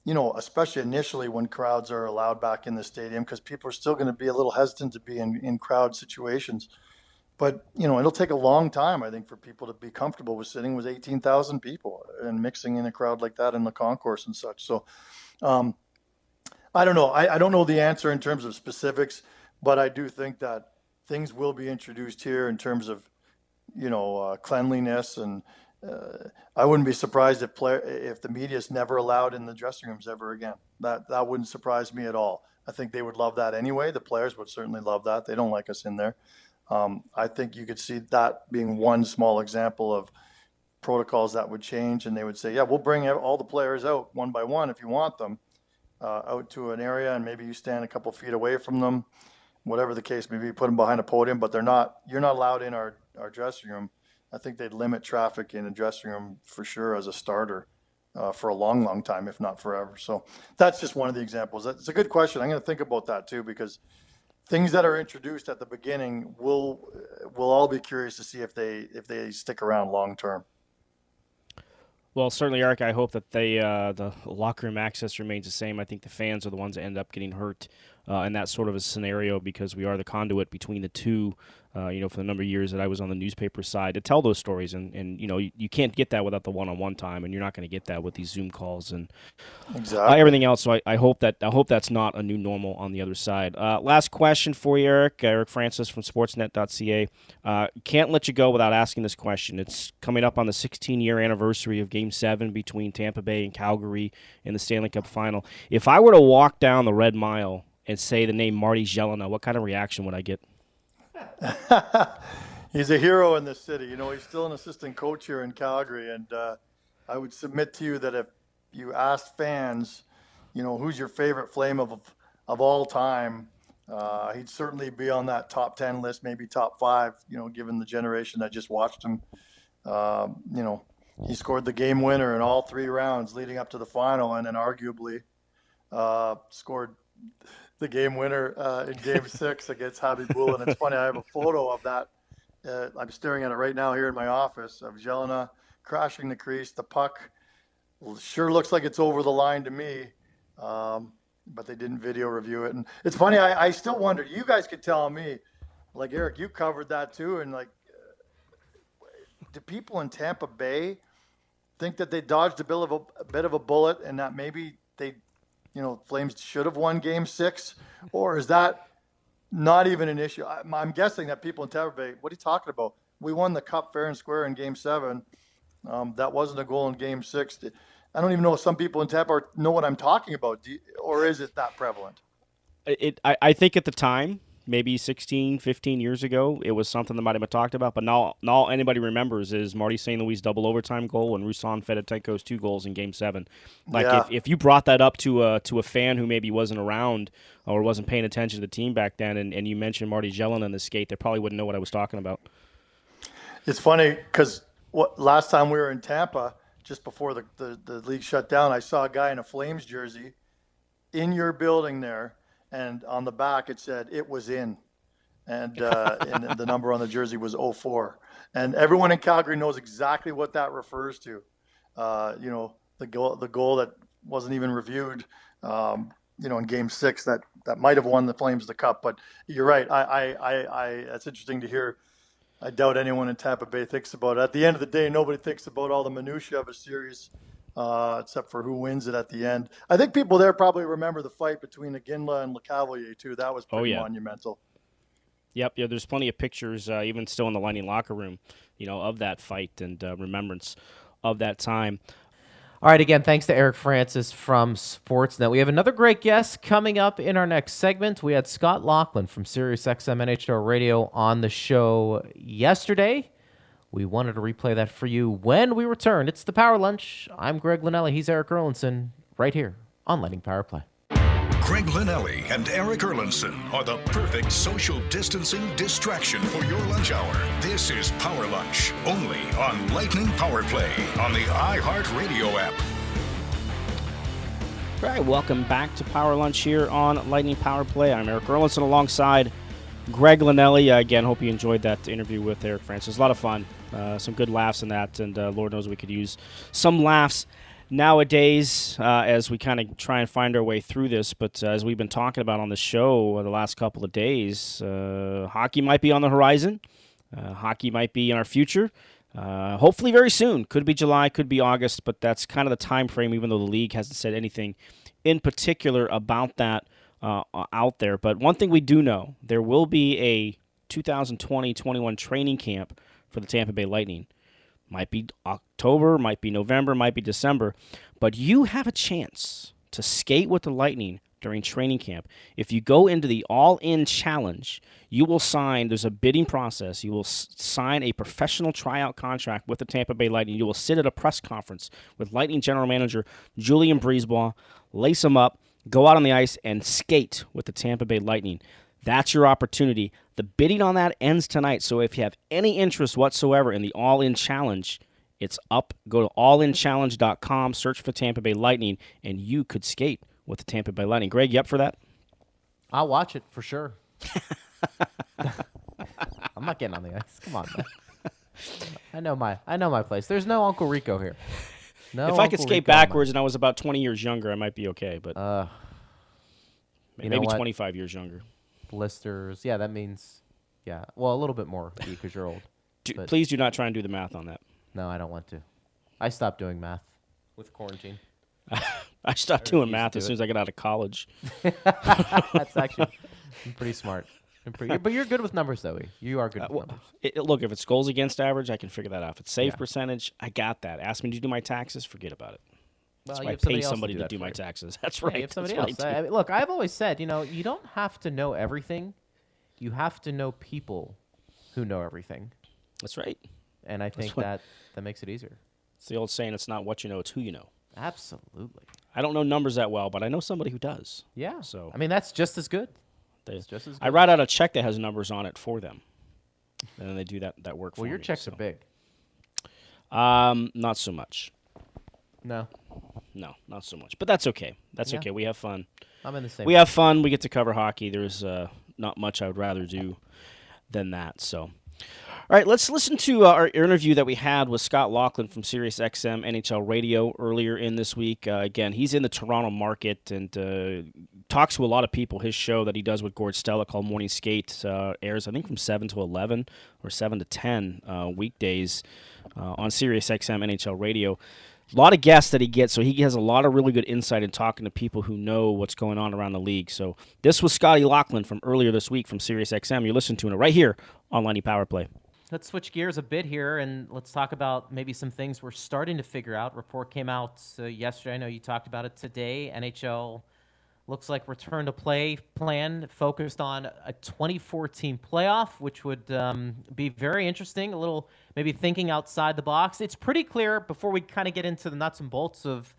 Speaker 5: you know especially initially when crowds are allowed back in the stadium because people are still going to be a little hesitant to be in, in crowd situations. But you know it'll take a long time i think for people to be comfortable with sitting with 18000 people and mixing in a crowd like that in the concourse and such. So um, i don't know. I, I, don't know the answer in terms of specifics but i do think that things will be introduced here in terms of you know uh, cleanliness and uh, I wouldn't be surprised if player if the media is never allowed in the dressing rooms ever again. That that wouldn't surprise me at all. I think they would love that anyway. The players would certainly love that. They don't like us in there. Um, I think you could see that being one small example of protocols that would change, and they would say, "Yeah, we'll bring all the players out one by one if you want them uh, out to an area, and maybe you stand a couple feet away from them, whatever the case. Maybe you put them behind a podium, but they're not. You're not allowed in our our dressing room. I think they'd limit traffic in the dressing room for sure as a starter." Uh, for a long, long time, if not forever. So that's just one of the examples. It's a good question. I'm going to think about that too because things that are introduced at the beginning, we'll we'll all be curious to see if they if they stick around long term.
Speaker 3: Well, certainly, Eric. I hope that they uh, the locker room access remains the same. I think the fans are the ones that end up getting hurt uh, in that sort of a scenario because we are the conduit between the two uh, you know, for the number of years that I was on the newspaper side to tell those stories. And, and you know, you, you can't get that without the one-on-one time, and you're not going to get that with these Zoom calls and exactly. uh, everything else. So I, I hope that I hope that's not a new normal on the other side. Uh, last question for you, Eric. Eric Francis from Sportsnet.ca. Uh, can't let you go without asking this question. It's coming up on the 16-year anniversary of Game Seven between Tampa Bay and Calgary in the Stanley Cup Final. If I were to walk down the Red Mile and say the name Marty Gelinas, what kind of reaction would I get?
Speaker 5: he's a hero in this city. You know, he's still an assistant coach here in Calgary, and uh, I would submit to you that if you asked fans, you know, who's your favorite Flame of of all time, uh, he'd certainly be on that top ten list, maybe top five. You know, given the generation that just watched him. Uh, you know, he scored the game winner in all three rounds leading up to the final, and then arguably uh, scored the game winner uh, in Game Six against Khabibulin. And it's funny, I have a photo of that. Uh, I'm staring at it right now here in my office of Gelinas crashing the crease. The puck sure looks like it's over the line to me, um, but they didn't video review it. And it's funny, I, I still wonder. You guys could tell me, like Eric, you covered that too, and like, do people in Tampa Bay think that they dodged a bit of a, a bit of a bullet and that maybe they you know, Flames should have won game six? Or is that not even an issue? I, am guessing that people in Tampa Bay, what are you talking about? We won the cup fair and square in game seven. Um, that wasn't a goal in game six. I don't even know if some people in Tampa know what I'm talking about, you, or is it that prevalent?
Speaker 3: It, I, I think at the time, maybe 16, 15 years ago, it was something that might have been talked about. But now, now anybody remembers is Marty St. Louis' double overtime goal and Ruslan Fedotenko's two goals in Game Seven. Like yeah. if, if you brought that up to a to a fan who maybe wasn't around or wasn't paying attention to the team back then, and, and you mentioned Marty Gelinas in the skate, they probably wouldn't know what I was talking about.
Speaker 5: It's funny because what last time we were in Tampa, just before the, the, the league shut down, I saw a guy in a Flames jersey in your building there and on the back it said it was in, and, uh, and the number on the jersey was 04. And everyone in Calgary knows exactly what that refers to. Uh, you know, the goal, the goal that wasn't even reviewed. Um, you know, in Game Six, that that might have won the Flames the cup. But you're right. I, I, I, I that's interesting to hear. I doubt anyone in Tampa Bay thinks about it. At the end of the day, nobody thinks about all the minutiae of a series uh, except for who wins it at the end. I think people there probably remember the fight between Iginla and Lecavalier too. That was pretty oh, yeah. monumental.
Speaker 3: Yep, yeah. There's plenty of pictures, uh, even still in the Lightning locker room, you know, of that fight and uh, remembrance of that time.
Speaker 4: All right, again, thanks to Eric Francis from Sportsnet. We have another great guest coming up in our next segment. We had Scott Laughlin from SiriusXM NHL Radio on the show yesterday. We wanted to replay that for you when we return. It's the Power Lunch. I'm Greg Linelli. He's Eric Erlendsson. right here on Lightning Power Play.
Speaker 1: Greg Linelli and Eric Erlendsson are the perfect social distancing distraction for your lunch hour. This is Power Lunch, only on Lightning Power Play on the iHeartRadio app.
Speaker 3: All right, welcome back to Power Lunch here on Lightning Power Play. I'm Eric Erlendsson alongside Greg Linelli. Uh, again, hope you enjoyed that interview with Eric Francis. A lot of fun, uh, some good laughs in that, and uh, Lord knows we could use some laughs nowadays uh, as we kind of try and find our way through this. But uh, as we've been talking about on the show the last couple of days, hockey might be on the horizon. Hockey might be in our future. Hopefully, very soon. Could be July, could be August, but that's kind of the time frame. Even though the league hasn't said anything in particular about that uh, out there. But one thing we do know: there will be a 2020-21 training camp for the Tampa Bay Lightning. Might be October, might be November, might be December, but you have a chance to skate with the Lightning during training camp. If you go into the All In Challenge, you will sign, there's a bidding process. You will s- sign a professional tryout contract with the Tampa Bay Lightning. You will sit at a press conference with Lightning General Manager Julien BriseBois, lace them up, go out on the ice, and skate with the Tampa Bay Lightning. That's your opportunity. The bidding on that ends tonight. So if you have any interest whatsoever in the All In Challenge, it's up. Go to allinchallenge.com, search for Tampa Bay Lightning, and you could skate with the Tampa Bay Lightning. Greg, you up for that?
Speaker 4: I'll watch it for sure. I'm not getting on the ice. Come on, man. I know my I know my place. There's no Uncle Rico here. No.
Speaker 3: if I could skate
Speaker 4: Rico
Speaker 3: backwards and I was about 20 years younger, I might be okay, but
Speaker 4: Uh,
Speaker 3: maybe 25 years younger.
Speaker 4: blisters. Yeah, that means yeah. Well, a little bit more because you're old.
Speaker 3: Do, please do not try and do the math on that.
Speaker 4: No, I don't want to. I stopped doing math with quarantine.
Speaker 3: I stopped doing math as soon as I got out of college.
Speaker 4: That's actually I'm pretty smart. But you're good with numbers, though. You are good with
Speaker 3: Uh, Well,
Speaker 4: numbers.
Speaker 3: it, it- look, if it's goals against average, I can figure that out. If it's save
Speaker 4: Yeah.
Speaker 3: percentage, I got that. Ask me to do my taxes, forget about it. That's
Speaker 4: Well,
Speaker 3: why I
Speaker 4: have somebody
Speaker 3: pay
Speaker 4: to
Speaker 3: somebody
Speaker 4: do
Speaker 3: to do my
Speaker 4: you.
Speaker 3: taxes. That's right.
Speaker 4: have somebody
Speaker 3: That's
Speaker 4: else.
Speaker 3: I
Speaker 4: I, mean, look, I've always said, you know, you don't have to know everything. You have to know people who know everything,
Speaker 3: That's right.
Speaker 4: and I think that that makes it easier.
Speaker 3: It's the old saying, it's not what you know, it's who you know.
Speaker 4: Absolutely.
Speaker 3: I don't know numbers that well, but I know somebody who does.
Speaker 4: Yeah.
Speaker 3: So-
Speaker 4: I mean, that's just as good.
Speaker 3: They, I write out a check that has numbers on it for them. And then they do that, that work for me.
Speaker 4: Well, your
Speaker 3: me,
Speaker 4: checks
Speaker 3: so.
Speaker 4: are big.
Speaker 3: Um, not so much.
Speaker 4: No,
Speaker 3: No, not so much. But that's okay. That's
Speaker 4: Yeah.
Speaker 3: okay. We have fun.
Speaker 4: I'm in the same.
Speaker 3: We have fun. We get to cover hockey. There's uh, not much I would rather do than that. So, all right, let's listen to uh, our interview that we had with Scott Laughlin from SiriusXM NHL Radio earlier in this week. Uh, again, he's in the Toronto market and uh, talks to a lot of people. His show that he does with Gord Stellick called Morning Skate uh, airs, I think, from 7 to 11 or 7 to 10 uh, weekdays on SiriusXM NHL Radio a lot of guests that he gets, so he has a lot of really good insight in talking to people who know what's going on around the league. So this was Scotty Laughlin from earlier this week from SiriusXM. You're listening to it right here on Lightning Power Play.
Speaker 4: Let's switch gears a bit here and let's talk about maybe some things we're starting to figure out. Report came out uh, yesterday. I know you talked about it today. NHL looks like return to play plan focused on a 24 team playoff, which would um, be very interesting. A little maybe thinking outside the box. It's pretty clear before we kind of get into the nuts and bolts of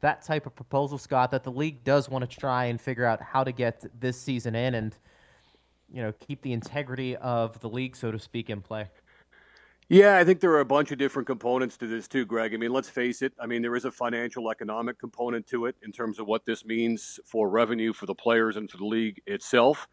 Speaker 4: that type of proposal, Scott, that the league does want to try and figure out how to get this season in and you know keep the integrity of the league, so to speak, in play.
Speaker 6: Yeah, I think there are a bunch of different components to this too, Greg. I mean, let's face it. I mean, there is a financial economic component to it in terms of what this means for revenue for the players and for the league itself.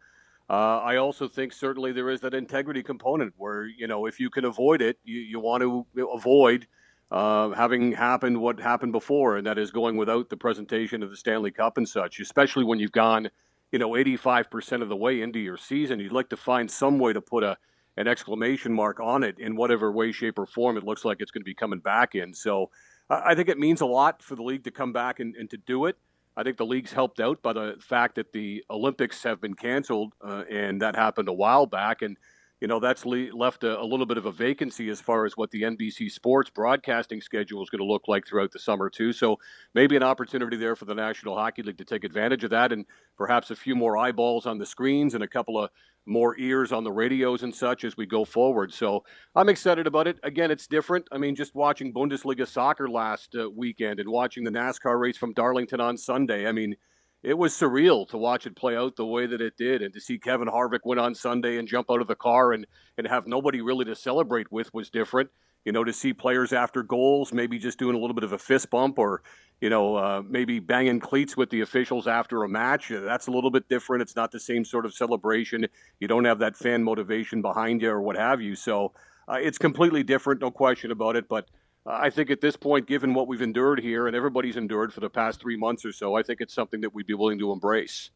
Speaker 6: Uh, I also think certainly there is that integrity component where, you know, if you can avoid it, you, you want to avoid uh, having happened what happened before, and that is going without the presentation of the Stanley Cup and such, especially when you've gone, you know, 85% of the way into your season. You'd like to find some way to put a an exclamation mark on it in whatever way, shape, or form it looks like it's going to be coming back in. So I think it means a lot for the league to come back and, and to do it. I think the league's helped out by the fact that the Olympics have been canceled, uh, and that happened a while back. And you know, that's le- left a, a, little bit of a vacancy as far as what the NBC Sports broadcasting schedule is going to look like throughout the summer, too. So maybe an opportunity there for the National Hockey League to take advantage of that and perhaps a few more eyeballs on the screens and a couple of more ears on the radios and such as we go forward. So I'm excited about it. Again, it's different. I mean, just watching Bundesliga soccer last uh, weekend and watching the NASCAR race from Darlington on Sunday. I mean, it was surreal to watch it play out the way that it did, and to see Kevin Harvick win on Sunday and jump out of the car and and have nobody really to celebrate with was different. You know, to see players after goals maybe just doing a little bit of a fist bump or you know uh, maybe banging cleats with the officials after a match. Uh, that's a little bit different. It's not the same sort of celebration. You don't have that fan motivation behind you or what have you. So uh, it's completely different, no question about it. But I think at this point, given what we've endured here and everybody's endured for the past three months or so, I think it's something that we'd be willing to embrace.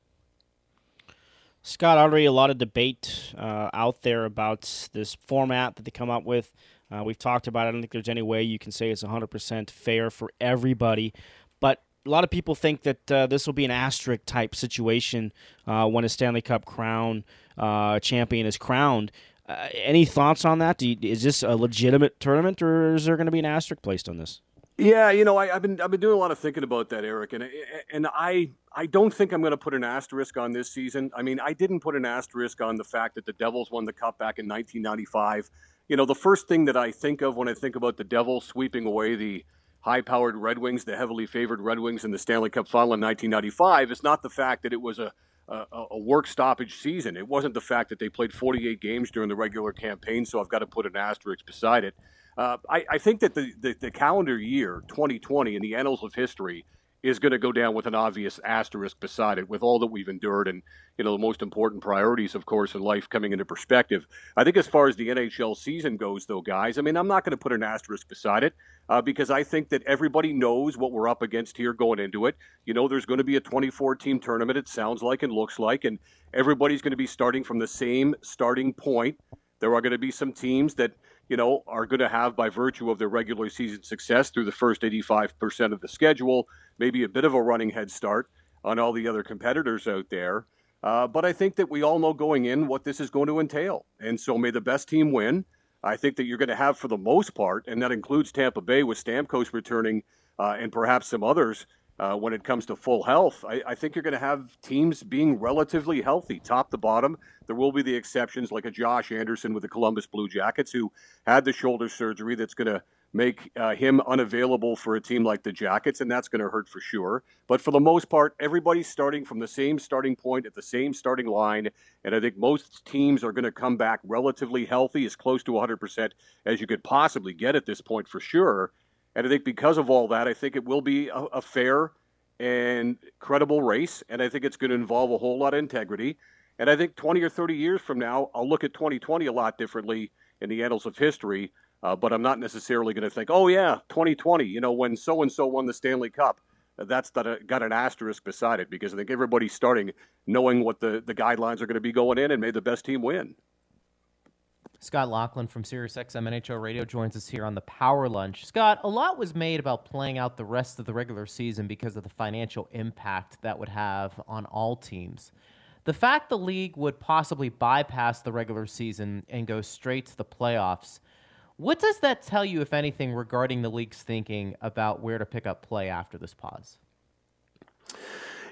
Speaker 3: Scott, already a lot of debate uh, out there about this format that they come up with. Uh, we've talked about it. I don't think there's any way you can say it's 100% fair for everybody. But a lot of people think that uh, this will be an asterisk type situation uh, when a Stanley Cup crown uh, champion is crowned. Uh, any thoughts on that? You, is this a legitimate tournament, or is there going to be an asterisk placed on this?
Speaker 6: Yeah, you know, I, have been I've been doing a lot of thinking about that, Eric, and and I I don't think I'm going to put an asterisk on this season. I mean, I didn't put an asterisk on the fact that the Devils won the Cup back in 1995. You know, the first thing that I think of when I think about the Devils sweeping away the high-powered Red Wings, the heavily favored Red Wings in the Stanley Cup final in 1995, is not the fact that it was a a, a, work stoppage season. It wasn't the fact that they played 48 games during the regular campaign, so I've got to put an asterisk beside it. Uh, I, I, think that the, the, the calendar year 2020 in the annals of history is going to go down with an obvious asterisk beside it with all that we've endured and you know the most important priorities of course in life coming into perspective i think as far as the nhl season goes though guys i mean i'm not going to put an asterisk beside it uh, because i think that everybody knows what we're up against here going into it you know there's going to be a 24 team tournament it sounds like and looks like and everybody's going to be starting from the same starting point there are going to be some teams that you know, are going to have by virtue of their regular season success through the first 85% of the schedule, maybe a bit of a running head start on all the other competitors out there. Uh, but I think that we all know going in what this is going to entail. And so may the best team win. I think that you're going to have, for the most part, and that includes Tampa Bay with Stamkos returning uh, and perhaps some others, uh, when it comes to full health. I, I think you're going to have teams being relatively healthy, top to bottom. There will be the exceptions, like a Josh Anderson with the Columbus Blue Jackets, who had the shoulder surgery that's going to make uh, him unavailable for a team like the Jackets, and that's going to hurt for sure. But for the most part, everybody's starting from the same starting point at the same starting line, and I think most teams are going to come back relatively healthy, as close to 100% as you could possibly get at this point for sure. And I think because of all that, I think it will be a, a fair and credible race. And I think it's going to involve a whole lot of integrity. And I think 20 or 30 years from now, I'll look at 2020 a lot differently in the annals of history. Uh, but I'm not necessarily going to think, oh, yeah, 2020, you know, when so and so won the Stanley Cup. That's got, got an asterisk beside it because I think everybody's starting knowing what the, the guidelines are going to be going in and may the best team win.
Speaker 4: Scott Laughlin from SiriusXM NHL Radio joins us here on the Power Lunch. Scott, a lot was made about playing out the rest of the regular season because of the financial impact that would have on all teams. The fact the league would possibly bypass the regular season and go straight to the playoffs, what does that tell you, if anything, regarding the league's thinking about where to pick up play after this pause?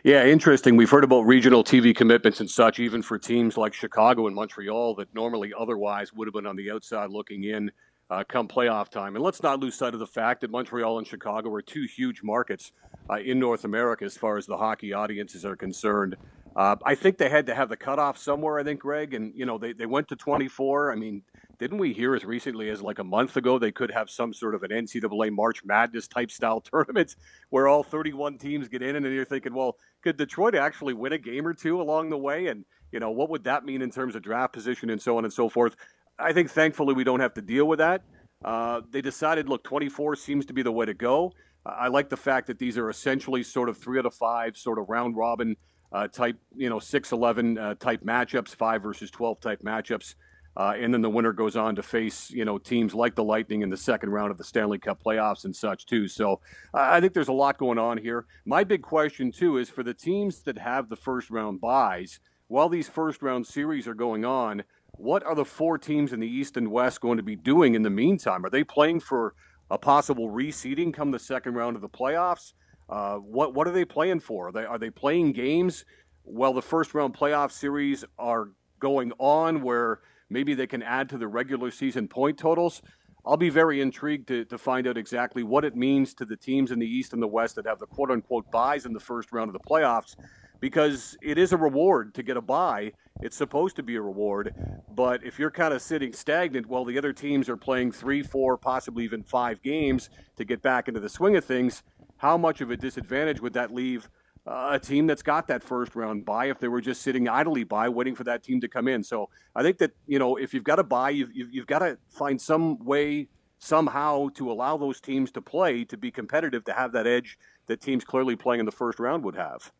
Speaker 6: Yeah, interesting. We've heard about regional TV commitments and such, even for teams like Chicago and Montreal that normally otherwise would have been on the outside looking in uh, come playoff time. And let's not lose sight of the fact that Montreal and Chicago are two huge markets uh, in North America as far as the hockey audiences are concerned. Uh, I think they had to have the cutoff somewhere, I think, Greg. And, you know, they, they went to 24. I mean, didn't we hear as recently as like a month ago they could have some sort of an NCAA March Madness type style tournament where all 31 teams get in, and then you're thinking, well, could Detroit actually win a game or two along the way? And you know, what would that mean in terms of draft position and so on and so forth? I think thankfully we don't have to deal with that. Uh, they decided, look, 24 seems to be the way to go. I like the fact that these are essentially sort of three out of five, sort of round robin uh, type, you know, 6 11 uh, type matchups, five versus 12 type matchups. Uh, and then the winner goes on to face, you know, teams like the Lightning in the second round of the Stanley Cup playoffs and such too. So uh, I think there's a lot going on here. My big question too is for the teams that have the first round byes. While these first round series are going on, what are the four teams in the East and West going to be doing in the meantime? Are they playing for a possible reseeding come the second round of the playoffs? Uh, what what are they playing for? Are they are they playing games while the first round playoff series are going on, where maybe they can add to the regular season point totals? I'll be very intrigued to, to find out exactly what it means to the teams in the East and the West that have the quote unquote byes in the first round of the playoffs because it is a reward to get a bye. It's supposed to be a reward. But if you're kind of sitting stagnant while the other teams are playing three, four, possibly even five games to get back into the swing of things, how much of a disadvantage would that leave uh, a team that's got that first round bye if they were just sitting idly by waiting for that team to come in? So I think that, you know, if you've got a bye, you've, you've, you've got to find some way somehow to allow those teams to play to be competitive to have that edge that teams clearly playing in the first round would have.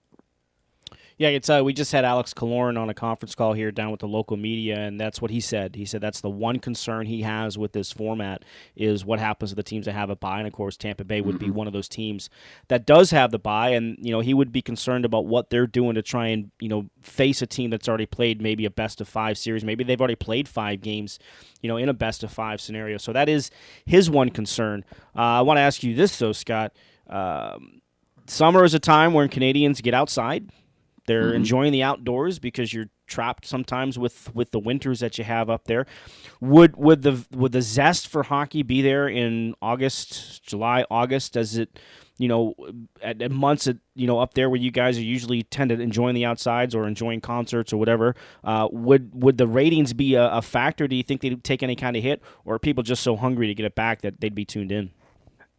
Speaker 3: Yeah, it's uh, we just had Alex Killorn on a conference call here down with the local media, and that's what he said. He said that's the one concern he has with this format is what happens to the teams that have a bye, and of course Tampa Bay would mm-hmm. be one of those teams that does have the bye, and you know he would be concerned about what they're doing to try and you know face a team that's already played maybe a best of five series, maybe they've already played five games, you know, in a best of five scenario. So that is his one concern. Uh, I want to ask you this though, Scott. Um, summer is a time when Canadians get outside they're mm-hmm. enjoying the outdoors because you're trapped sometimes with with the winters that you have up there. Would would the would the zest for hockey be there in August, July, August? Does it, you know, at, at months at, you know up there where you guys are usually tend to enjoying the outsides or enjoying concerts or whatever? Uh, would would the ratings be a, a factor? Do you think they'd take any kind of hit, or are people just so hungry to get it back that they'd be tuned in?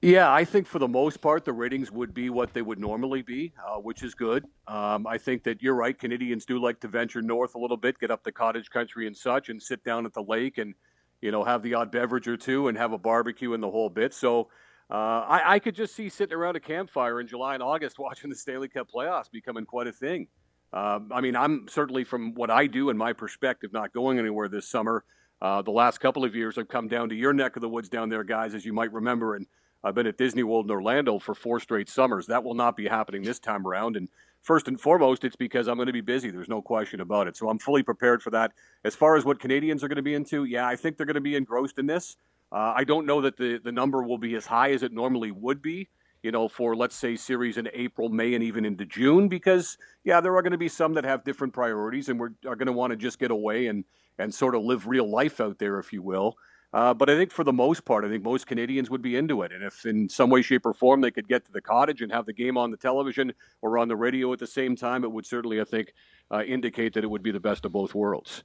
Speaker 6: Yeah, I think for the most part, the ratings would be what they would normally be, uh, which is good. Um, I think that you're right. Canadians do like to venture north a little bit, get up the cottage country and such, and sit down at the lake and, you know, have the odd beverage or two and have a barbecue and the whole bit. So uh, I, I, could just see sitting around a campfire in July and August watching the Stanley Cup playoffs becoming quite a thing. Um, I mean, I'm certainly from what I do and my perspective, not going anywhere this summer. Uh, the last couple of years, I've come down to your neck of the woods down there, guys, as you might remember, and I've been at Disney World in Orlando for four straight summers. That will not be happening this time around. And first and foremost, it's because I'm going to be busy. There's no question about it. So I'm fully prepared for that. As far as what Canadians are going to be into, yeah, I think they're going to be engrossed in this. Uh, I don't know that the, the number will be as high as it normally would be, you know, for let's say series in April, May, and even into June, because yeah, there are going to be some that have different priorities and we're, are going to want to just get away and and sort of live real life out there, if you will. Uh, but I think for the most part, I think most Canadians would be into it. And if in some way, shape, or form they could get to the cottage and have the game on the television or on the radio at the same time, it would certainly, I think, uh, indicate that it would be the best of both worlds.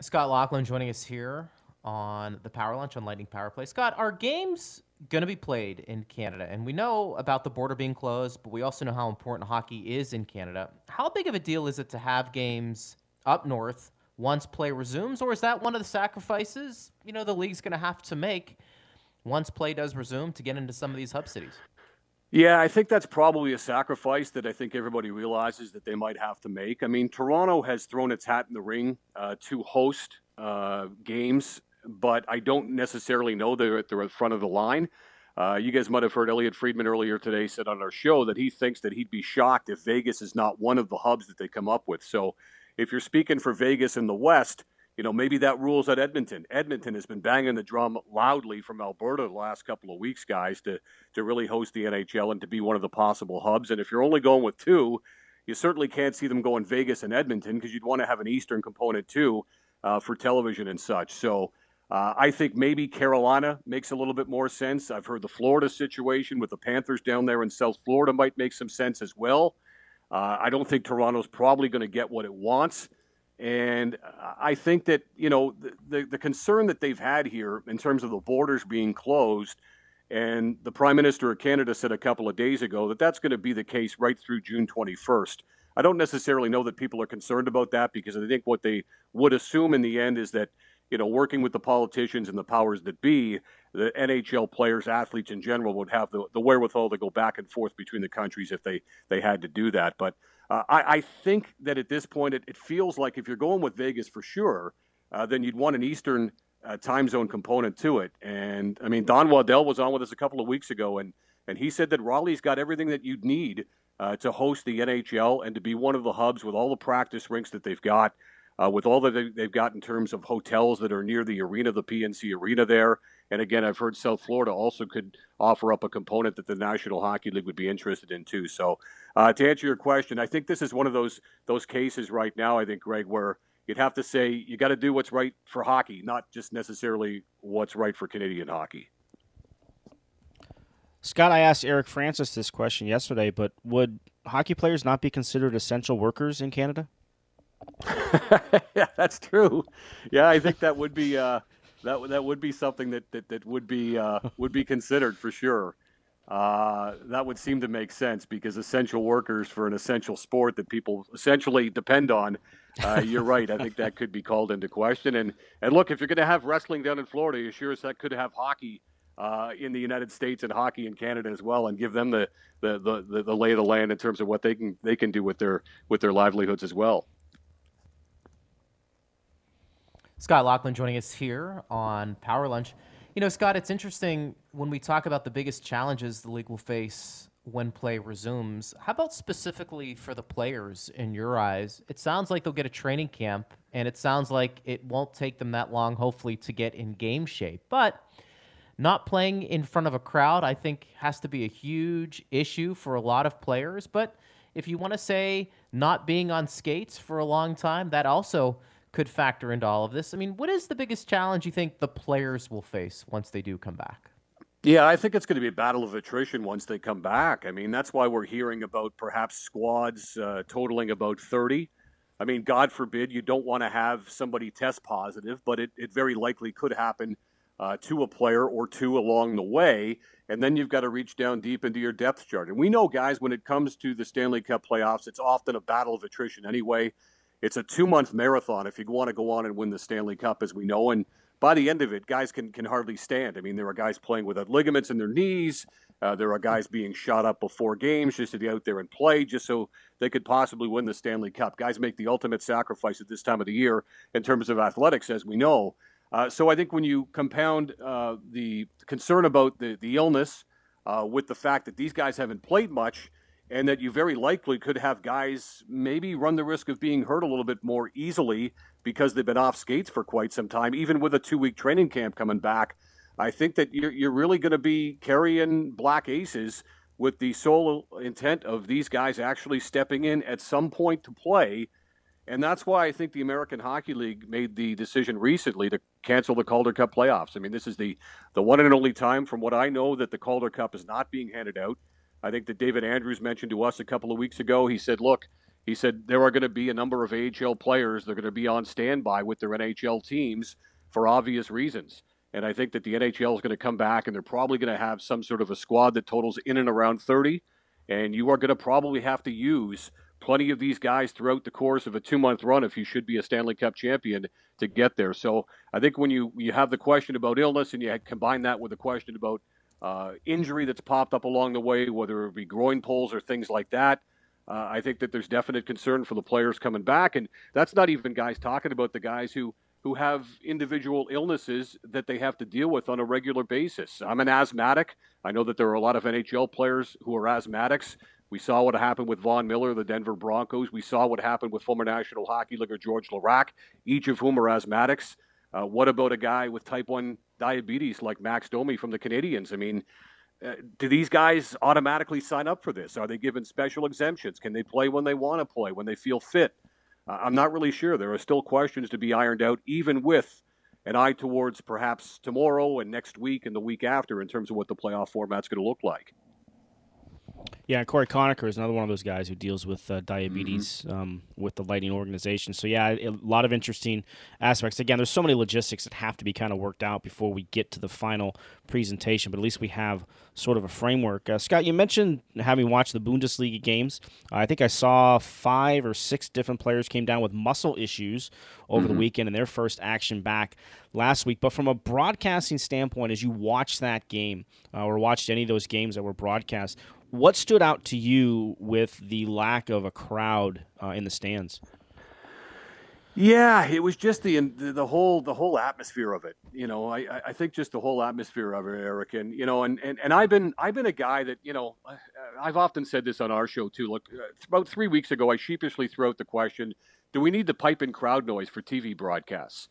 Speaker 4: Scott Laughlin joining us here on the Power Lunch on Lightning Power Play. Scott, are games going to be played in Canada? And we know about the border being closed, but we also know how important hockey is in Canada. How big of a deal is it to have games up north once play resumes, or is that one of the sacrifices you know the league's going to have to make once play does resume to get into some of these hub cities?
Speaker 6: Yeah, I think that's probably a sacrifice that I think everybody realizes that they might have to make. I mean, Toronto has thrown its hat in the ring uh, to host uh, games, but I don't necessarily know they're at the front of the line. Uh, you guys might have heard Elliotte Friedman earlier today said on our show that he thinks that he'd be shocked if Vegas is not one of the hubs that they come up with. So if you're speaking for Vegas in the West, you know, maybe that rules at Edmonton. Edmonton has been banging the drum loudly from Alberta the last couple of weeks, guys, to, to really host the NHL and to be one of the possible hubs. And if you're only going with two, you certainly can't see them going Vegas and Edmonton because you'd want to have an Eastern component too uh, for television and such. So uh, I think maybe Carolina makes a little bit more sense. I've heard the Florida situation with the Panthers down there in South Florida might make some sense as well. Uh, I don't think Toronto's probably going to get what it wants. And I think that, you know, the, the, the, concern that they've had here in terms of the borders being closed, and the Prime Minister of Canada said a couple of days ago that that's going to be the case right through June 21st. I don't necessarily know that people are concerned about that because I think what they would assume in the end is that, you know, working with the politicians and the powers that be, the NHL players, athletes in general, would have the, the wherewithal to go back and forth between the countries if they, they had to do that. But uh, I, I, think that at this point, it, it, feels like if you're going with Vegas for sure, uh, then you'd want an Eastern uh, time zone component to it. And I mean, Don Waddell was on with us a couple of weeks ago, and, and he said that Raleigh's got everything that you'd need uh, to host the NHL and to be one of the hubs with all the practice rinks that they've got. Uh, with all that they've got in terms of hotels that are near the arena, the PNC Arena there. And again, I've heard South Florida also could offer up a component that the National Hockey League would be interested in too. So, uh, to answer your question, I think this is one of those those cases right now. I think Greg, where you'd have to say you got to do what's right for hockey, not just necessarily what's right for Canadian hockey.
Speaker 3: Scott, I asked Eric Francis this question yesterday, but would hockey players not be considered essential workers in Canada?
Speaker 6: yeah, that's true. Yeah, I think that would be uh, that that would be something that that, that would be uh, would be considered for sure. Uh, that would seem to make sense because essential workers for an essential sport that people essentially depend on. Uh, you're right. I think that could be called into question. And and look, if you're going to have wrestling down in Florida, you sure as that could have hockey uh, in the United States and hockey in Canada as well, and give them the, the the, the the lay of the land in terms of what they can they can do with their with their livelihoods as well.
Speaker 4: Scott Laughlin joining us here on Power Lunch. You know, Scott, it's interesting when we talk about the biggest challenges the league will face when play resumes. How about specifically for the players in your eyes? It sounds like they'll get a training camp, and it sounds like it won't take them that long, hopefully, to get in game shape. But not playing in front of a crowd, I think, has to be a huge issue for a lot of players. But if you want to say not being on skates for a long time, that also could factor into all of this. I mean, what is the biggest challenge you think the players will face once they do come back?
Speaker 6: Yeah, I think it's going to be a battle of attrition once they come back. I mean, that's why we're hearing about perhaps squads uh, totaling about 30. I mean, God forbid you don't want to have somebody test positive, but it, it very likely could happen uh, to a player or two along the way. And then you've got to reach down deep into your depth chart. And we know, guys, when it comes to the Stanley Cup playoffs, it's often a battle of attrition anyway. It's a two month marathon if you want to go on and win the Stanley Cup, as we know. And by the end of it, guys can, can hardly stand. I mean, there are guys playing without ligaments in their knees. Uh, there are guys being shot up before games just to be out there and play, just so they could possibly win the Stanley Cup. Guys make the ultimate sacrifice at this time of the year in terms of athletics, as we know. Uh, so I think when you compound uh, the concern about the, the illness uh, with the fact that these guys haven't played much, and that you very likely could have guys maybe run the risk of being hurt a little bit more easily because they've been off skates for quite some time, even with a two week training camp coming back. I think that you're, you're really going to be carrying black aces with the sole intent of these guys actually stepping in at some point to play. And that's why I think the American Hockey League made the decision recently to cancel the Calder Cup playoffs. I mean, this is the, the one and only time, from what I know, that the Calder Cup is not being handed out. I think that David Andrews mentioned to us a couple of weeks ago. He said, look, he said there are going to be a number of AHL players that are going to be on standby with their NHL teams for obvious reasons. And I think that the NHL is going to come back and they're probably going to have some sort of a squad that totals in and around 30. And you are going to probably have to use plenty of these guys throughout the course of a two month run if you should be a Stanley Cup champion to get there. So I think when you, you have the question about illness and you combine that with the question about uh, injury that's popped up along the way, whether it be groin pulls or things like that. Uh, I think that there's definite concern for the players coming back, and that's not even guys talking about the guys who who have individual illnesses that they have to deal with on a regular basis. I'm an asthmatic. I know that there are a lot of NHL players who are asthmatics. We saw what happened with Von Miller, the Denver Broncos. We saw what happened with former National Hockey Leaguer George Laraque, each of whom are asthmatics. Uh, what about a guy with type 1 diabetes like Max Domi from the Canadiens. I mean, uh, do these guys automatically sign up for this? Are they given special exemptions? Can they play when they want to play, when they feel fit? Uh, I'm not really sure. There are still questions to be ironed out, even with an eye towards perhaps tomorrow and next week and the week after in terms of what the playoff format's going to look like.
Speaker 3: Yeah, Cory Conacher is another one of those guys who deals with uh, diabetes mm-hmm. um, with the Lightning organization. So yeah, a lot of interesting aspects. Again, there's so many logistics that have to be kind of worked out before we get to the final presentation. But at least we have sort of a framework. Uh, Scott, you mentioned having watched the Bundesliga games. Uh, I think I saw five or six different players came down with muscle issues over mm-hmm. the weekend in their first action back last week. But from a broadcasting standpoint, as you watched that game uh, or watched any of those games that were broadcast, what stood out to you with the lack of a crowd uh, in the stands?
Speaker 6: Yeah, it was just the the whole the whole atmosphere of it. You know, I I think just the whole atmosphere of it, Eric, and you know, and and, and I've been I've been a guy that you know I've often said this on our show too. Look, uh, about three weeks ago, I sheepishly threw out the question: Do we need to pipe in crowd noise for TV broadcasts?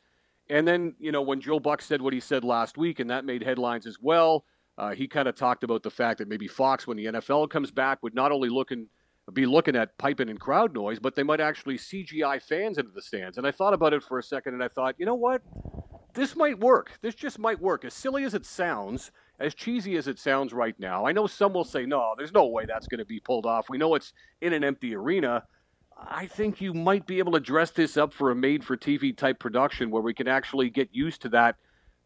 Speaker 6: And then, you know, when Joe Buck said what he said last week, and that made headlines as well, uh, he kind of talked about the fact that maybe Fox, when the NFL comes back, would not only look and be looking at piping and crowd noise, but they might actually CGI fans into the stands. And I thought about it for a second, and I thought, you know what? This might work. This just might work. As silly as it sounds, as cheesy as it sounds right now, I know some will say, no, there's no way that's going to be pulled off. We know it's in an empty arena. I think you might be able to dress this up for a made for TV type production where we can actually get used to that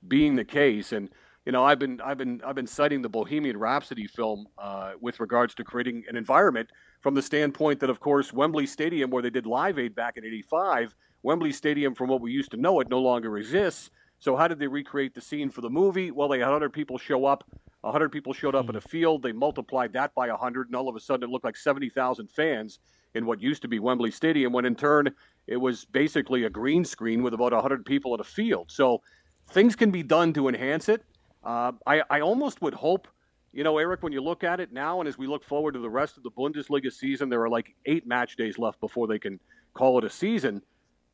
Speaker 6: being the case. And you know, I've been I've been I've been citing the Bohemian Rhapsody film uh, with regards to creating an environment from the standpoint that, of course, Wembley Stadium, where they did Live Aid back in '85, Wembley Stadium, from what we used to know it, no longer exists. So how did they recreate the scene for the movie? Well, they had 100 people show up. 100 people showed up in a field. They multiplied that by 100, and all of a sudden it looked like 70,000 fans in what used to be Wembley Stadium, when in turn it was basically a green screen with about 100 people in a field. So things can be done to enhance it. Uh, I, I almost would hope, you know, Eric, when you look at it now and as we look forward to the rest of the Bundesliga season, there are like eight match days left before they can call it a season.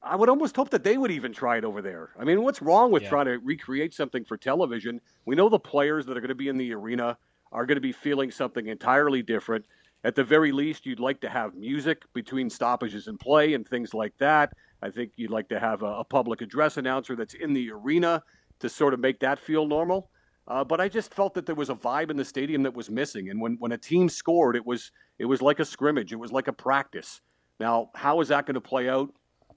Speaker 6: I would almost hope that they would even try it over there. I mean, what's wrong with yeah. trying to recreate something for television? We know the players that are going to be in the arena are going to be feeling something entirely different. At the very least, you'd like to have music between stoppages and play and things like that. I think you'd like to have a, a public address announcer that's in the arena to sort of make that feel normal. Uh, but I just felt that there was a vibe in the stadium that was missing. And when, when a team scored, it was it was like a scrimmage. It was like a practice. Now, how is that going to play out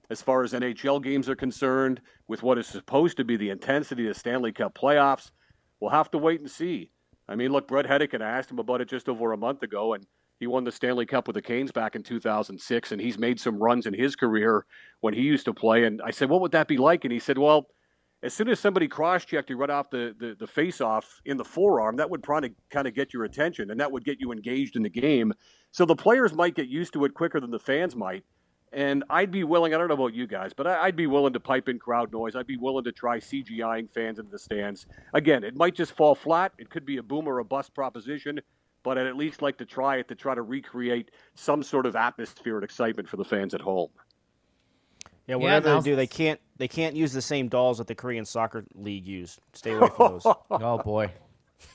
Speaker 6: as far as NHL games are concerned with what is supposed to be the intensity of the Stanley Cup playoffs? We'll have to wait and see. I mean, look, Bret Hedican, I asked him about it just over a month ago, and he won the Stanley Cup with the Canes back in 2006, and he's made some runs in his career when he used to play. And I said, What would that be like? And he said, Well, as soon as somebody cross checked you right off the, the, the face off in the forearm, that would probably kind of get your attention and that would get you engaged in the game. So the players might get used to it quicker than the fans might. And I'd be willing, I don't know about you guys, but I'd be willing to pipe in crowd noise. I'd be willing to try CGIing fans into the stands. Again, it might just fall flat. It could be a boom or a bust proposition but I'd at least like to try it to try to recreate some sort of atmosphere and excitement for the fans at home.
Speaker 3: Yeah, whatever yeah, they do, they can't they can't use the same dolls that the Korean soccer league used. Stay away from those.
Speaker 4: oh boy,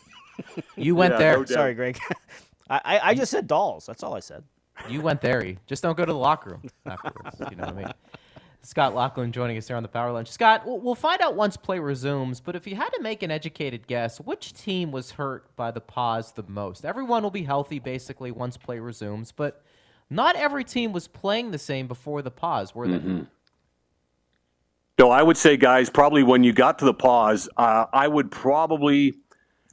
Speaker 4: you went yeah, there. No
Speaker 3: Sorry, Greg. I, I just said dolls. That's all I said.
Speaker 4: You went there. Just don't go to the locker room afterwards. you know what I mean? Scott Laughlin joining us here on the Power Lunch. Scott, we'll find out once play resumes, but if you had to make an educated guess, which team was hurt by the pause the most? Everyone will be healthy basically once play resumes, but not every team was playing the same before the pause, were they? Mm-hmm.
Speaker 6: No, I would say, guys, probably when you got to the pause, uh, I would probably.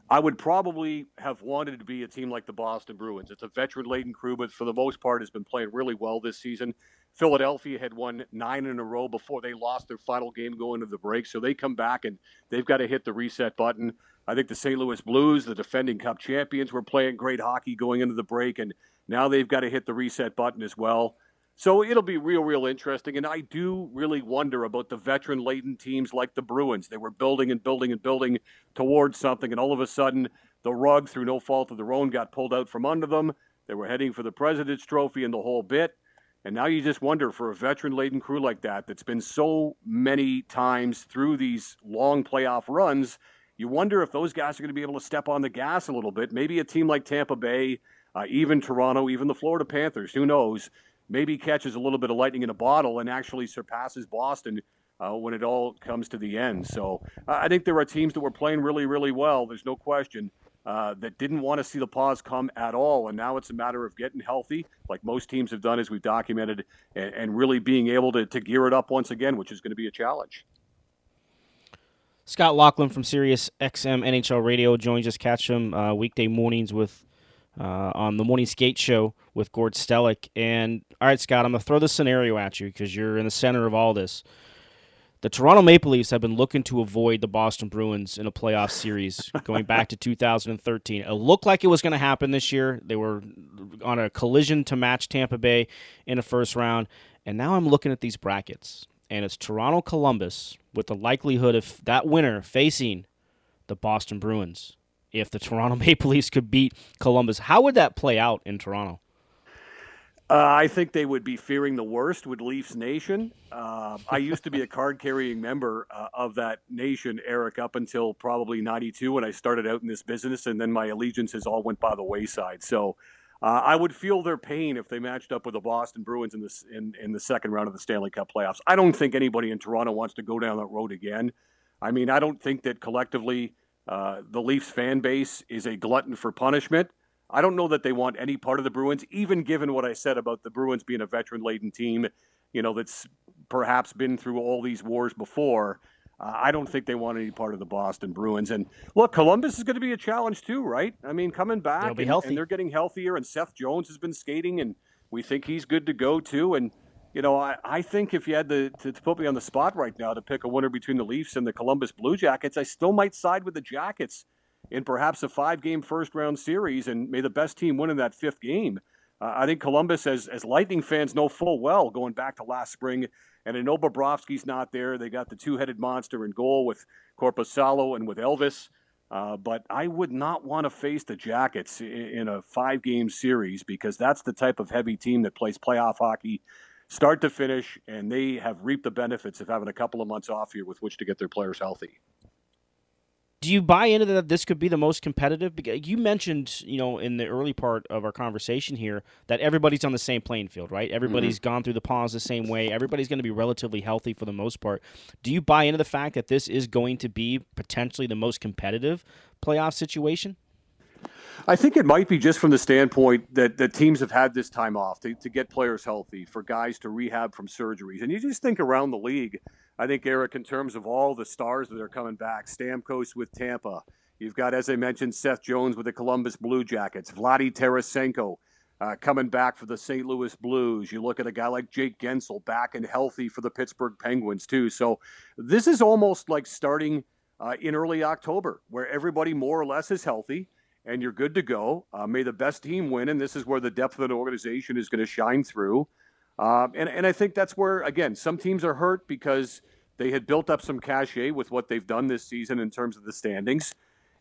Speaker 6: I would probably have wanted to be a team like the Boston Bruins. It's a veteran laden crew, but for the most part has been playing really well this season. Philadelphia had won nine in a row before they lost their final game going to the break. So they come back and they've got to hit the reset button. I think the St. Louis Blues, the defending cup champions, were playing great hockey going into the break, and now they've got to hit the reset button as well. So it'll be real, real interesting. And I do really wonder about the veteran laden teams like the Bruins. They were building and building and building towards something, and all of a sudden, the rug, through no fault of their own, got pulled out from under them. They were heading for the President's Trophy and the whole bit. And now you just wonder for a veteran laden crew like that, that's been so many times through these long playoff runs, you wonder if those guys are going to be able to step on the gas a little bit. Maybe a team like Tampa Bay, uh, even Toronto, even the Florida Panthers, who knows, maybe catches a little bit of lightning in a bottle and actually surpasses Boston uh, when it all comes to the end. So uh, I think there are teams that were playing really, really well. There's no question. Uh, that didn't want to see the pause come at all. And now it's a matter of getting healthy, like most teams have done, as we've documented, and, and really being able to, to gear it up once again, which is going to be a challenge.
Speaker 3: Scott Laughlin from Sirius XM NHL Radio joins us. Catch him uh, weekday mornings with uh, on the morning skate show with Gord Stellick. And all right, Scott, I'm gonna throw the scenario at you because you're in the center of all this. The Toronto Maple Leafs have been looking to avoid the Boston Bruins in a playoff series going back to 2013. It looked like it was going to happen this year. They were on a collision to match Tampa Bay in the first round. And now I'm looking at these brackets, and it's Toronto Columbus with the likelihood of that winner facing the Boston Bruins. If the Toronto Maple Leafs could beat Columbus, how would that play out in Toronto?
Speaker 6: Uh, I think they would be fearing the worst with Leafs Nation. Uh, I used to be a card carrying member uh, of that nation, Eric, up until probably 92 when I started out in this business, and then my allegiances all went by the wayside. So uh, I would feel their pain if they matched up with the Boston Bruins in, this, in, in the second round of the Stanley Cup playoffs. I don't think anybody in Toronto wants to go down that road again. I mean, I don't think that collectively uh, the Leafs fan base is a glutton for punishment. I don't know that they want any part of the Bruins, even given what I said about the Bruins being a veteran laden team, you know, that's perhaps been through all these wars before. Uh, I don't think they want any part of the Boston Bruins. And look, Columbus is going to be a challenge too, right? I mean, coming back,
Speaker 3: They'll be
Speaker 6: and,
Speaker 3: healthy.
Speaker 6: and they're getting healthier, and Seth Jones has been skating, and we think he's good to go too. And you know, I, I think if you had to, to, to put me on the spot right now to pick a winner between the Leafs and the Columbus Blue Jackets, I still might side with the Jackets in perhaps a five game first round series, and may the best team win in that fifth game. Uh, I think Columbus, as, as Lightning fans know full well, going back to last spring, and I know Bobrovsky's not there. They got the two headed monster in goal with Korpisalo and with Elvis. Uh, but I would not want to face the Jackets in a five game series because that's the type of heavy team that plays playoff hockey start to finish, and they have reaped the benefits of having a couple of months off here with which to get their players healthy.
Speaker 3: Do you buy into that this could be the most competitive? Because you mentioned, you know, in the early part of our conversation here that everybody's on the same playing field, right? Everybody's mm-hmm. gone through the pause the same way. Everybody's going to be relatively healthy for the most part. Do you buy into the fact that this is going to be potentially the most competitive playoff situation?
Speaker 6: I think it might be just from the standpoint that, that teams have had this time off to, to get players healthy, for guys to rehab from surgeries. And you just think around the league, I think, Eric, in terms of all the stars that are coming back, Stamkos with Tampa. You've got, as I mentioned, Seth Jones with the Columbus Blue Jackets, Vladi Tarasenko uh, coming back for the St. Louis Blues. You look at a guy like Jake Guentzel back and healthy for the Pittsburgh Penguins, too. So this is almost like starting uh, in early October, where everybody more or less is healthy and you're good to go. Uh, may the best team win, and this is where the depth of an organization is going to shine through. Uh, and, and I think that's where, again, some teams are hurt because they had built up some cachet with what they've done this season in terms of the standings.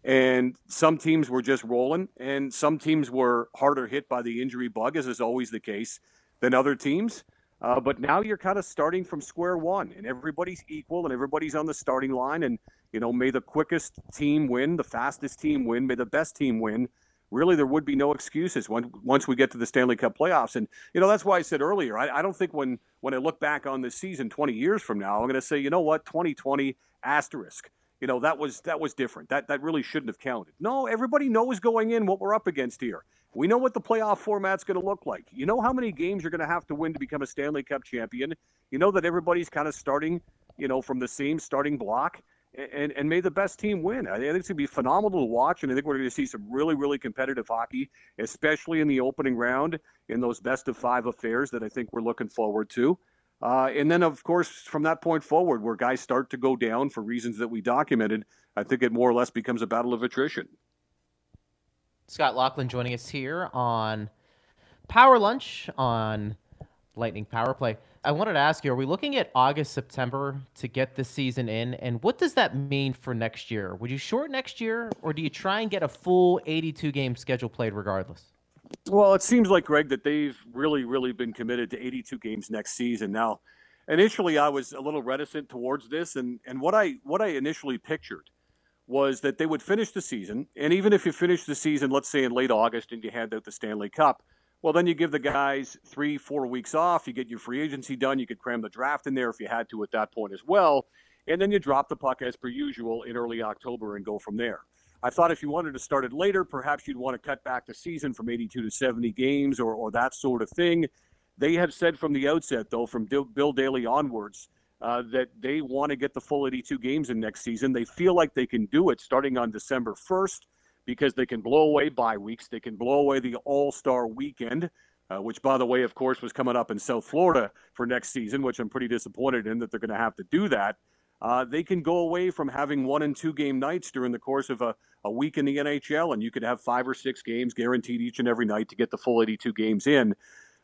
Speaker 6: And some teams were just rolling, and some teams were harder hit by the injury bug, as is always the case, than other teams. Uh, but now you're kind of starting from square one, and everybody's equal, and everybody's on the starting line. And you know, may the quickest team win, the fastest team win, may the best team win. Really, there would be no excuses when, once we get to the Stanley Cup playoffs. And you know, that's why I said earlier, I, I don't think when when I look back on this season 20 years from now, I'm going to say, you know what, 2020 asterisk. You know, that was that was different. That that really shouldn't have counted. No, everybody knows going in what we're up against here. We know what the playoff format's going to look like. You know how many games you're going to have to win to become a Stanley Cup champion. You know that everybody's kind of starting, you know, from the same starting block and, and may the best team win. I think it's going to be phenomenal to watch, and I think we're going to see some really, really competitive hockey, especially in the opening round in those best of five affairs that I think we're looking forward to. Uh, and then, of course, from that point forward, where guys start to go down for reasons that we documented, I think it more or less becomes a battle of attrition.
Speaker 4: Scott Laughlin joining us here on Power Lunch on Lightning Power Play. I wanted to ask you: Are we looking at August, September to get the season in, and what does that mean for next year? Would you short next year, or do you try and get a full 82 game schedule played regardless?
Speaker 6: Well, it seems like Greg that they've really, really been committed to 82 games next season. Now, initially, I was a little reticent towards this, and and what I what I initially pictured was that they would finish the season, and even if you finish the season, let's say in late August, and you hand out the Stanley Cup well, then you give the guys three, four weeks off. You get your free agency done. You could cram the draft in there if you had to at that point as well. And then you drop the puck as per usual in early October and go from there. I thought if you wanted to start it later, perhaps you'd want to cut back the season from 82 to 70 games or, or that sort of thing. They have said from the outset, though, from Bill Daly onwards, uh, that they want to get the full 82 games in next season. They feel like they can do it starting on December 1st because they can blow away bye weeks. They can blow away the All Star weekend, uh, which, by the way, of course, was coming up in South Florida for next season, which I'm pretty disappointed in that they're going to have to do that. Uh, they can go away from having one and two game nights during the course of a, a week in the NHL, and you could have five or six games guaranteed each and every night to get the full 82 games in.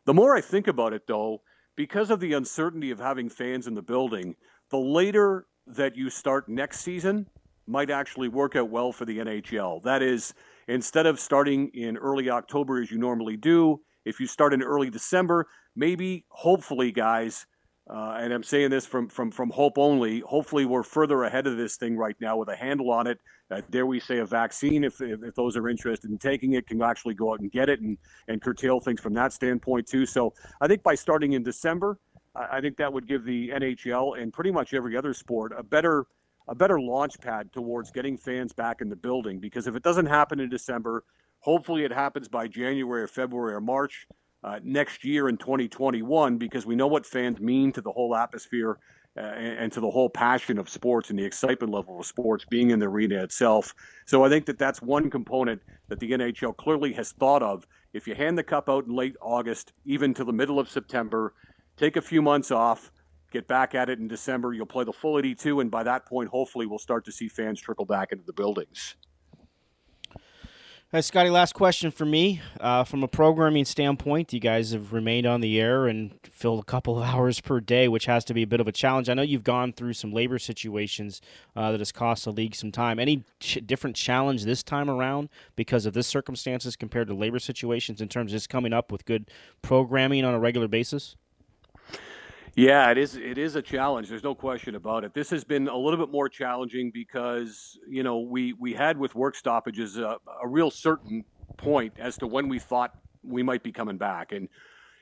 Speaker 6: The more I think about it, though, because of the uncertainty of having fans in the building, the later that you start next season, might actually work out well for the NHL. That is, instead of starting in early October as you normally do If you start in early December, maybe, hopefully, guys, uh, and I'm saying this from, from, from hope only. Hopefully, we're further ahead of this thing right now with a handle on it. Uh, dare we say a vaccine, if, if, if, those are interested in taking it, can actually go out and get it and, and curtail things from that standpoint, too. So I think by starting in December, I, I think that would give the NHL and pretty much every other sport a better a better launch pad towards getting fans back in the building. Because if it doesn't happen in December, hopefully it happens by January or February or March uh, next year in 2021 because we know what fans mean to the whole atmosphere uh, and, and, to the whole passion of sports and the excitement level of sports being in the arena itself. So I think that that's one component that the NHL clearly has thought of. If you hand the cup out in late August, even to the middle of September, take a few months off, get back at it in December, you'll play the full 82, and by that point, hopefully, we'll start to see fans trickle back into the buildings.
Speaker 3: Hey, Scotty, last question for me. Uh, from a programming standpoint, you guys have remained on the air and filled a couple of hours per day, which has to be a bit of a challenge. I know you've gone through some labor situations uh, that has cost the league some time. Any ch- different challenge this time around because of this circumstances compared to labor situations in terms of just coming up with good programming on a regular basis?
Speaker 6: Yeah, it is. It is a challenge. There's no question about it. This has been a little bit more challenging because you know we we had with work stoppages a, a real certain point as to when we thought we might be coming back, and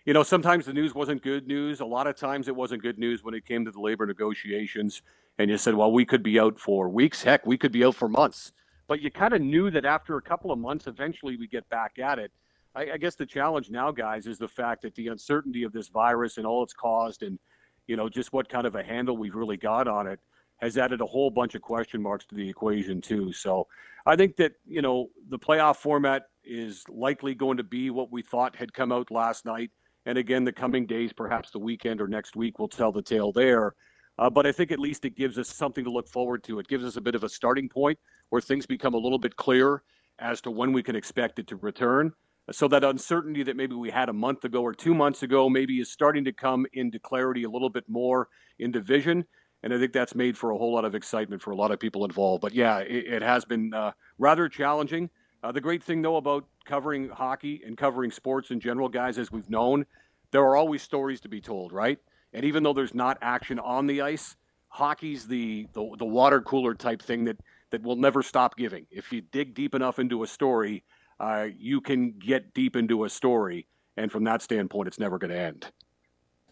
Speaker 6: you know sometimes the news wasn't good news. A lot of times it wasn't good news when it came to the labor negotiations, and you said, well, we could be out for weeks. Heck, we could be out for months. But you kind of knew that after a couple of months, eventually we get back at it. I, I guess the challenge now, guys, is the fact that the uncertainty of this virus and all it's caused, and you know just what kind of a handle we've really got on it, has added a whole bunch of question marks to the equation too. So I think that you know the playoff format is likely going to be what we thought had come out last night. And again, the coming days, perhaps the weekend or next week, will tell the tale there. Uh, but I think at least it gives us something to look forward to. It gives us a bit of a starting point where things become a little bit clearer as to when we can expect it to return. So that uncertainty that maybe we had a month ago or two months ago maybe is starting to come into clarity a little bit more in division. And I think that's made for a whole lot of excitement for a lot of people involved. But yeah, it, it has been uh, rather challenging. Uh, the great thing, though, about covering hockey and covering sports in general, guys, as we've known, there are always stories to be told, right? And even though there's not action on the ice, hockey's the, the, the water cooler type thing that, that will never stop giving. If you dig deep enough into a story, uh, you can get deep into a story, and from that standpoint, it's never going to end.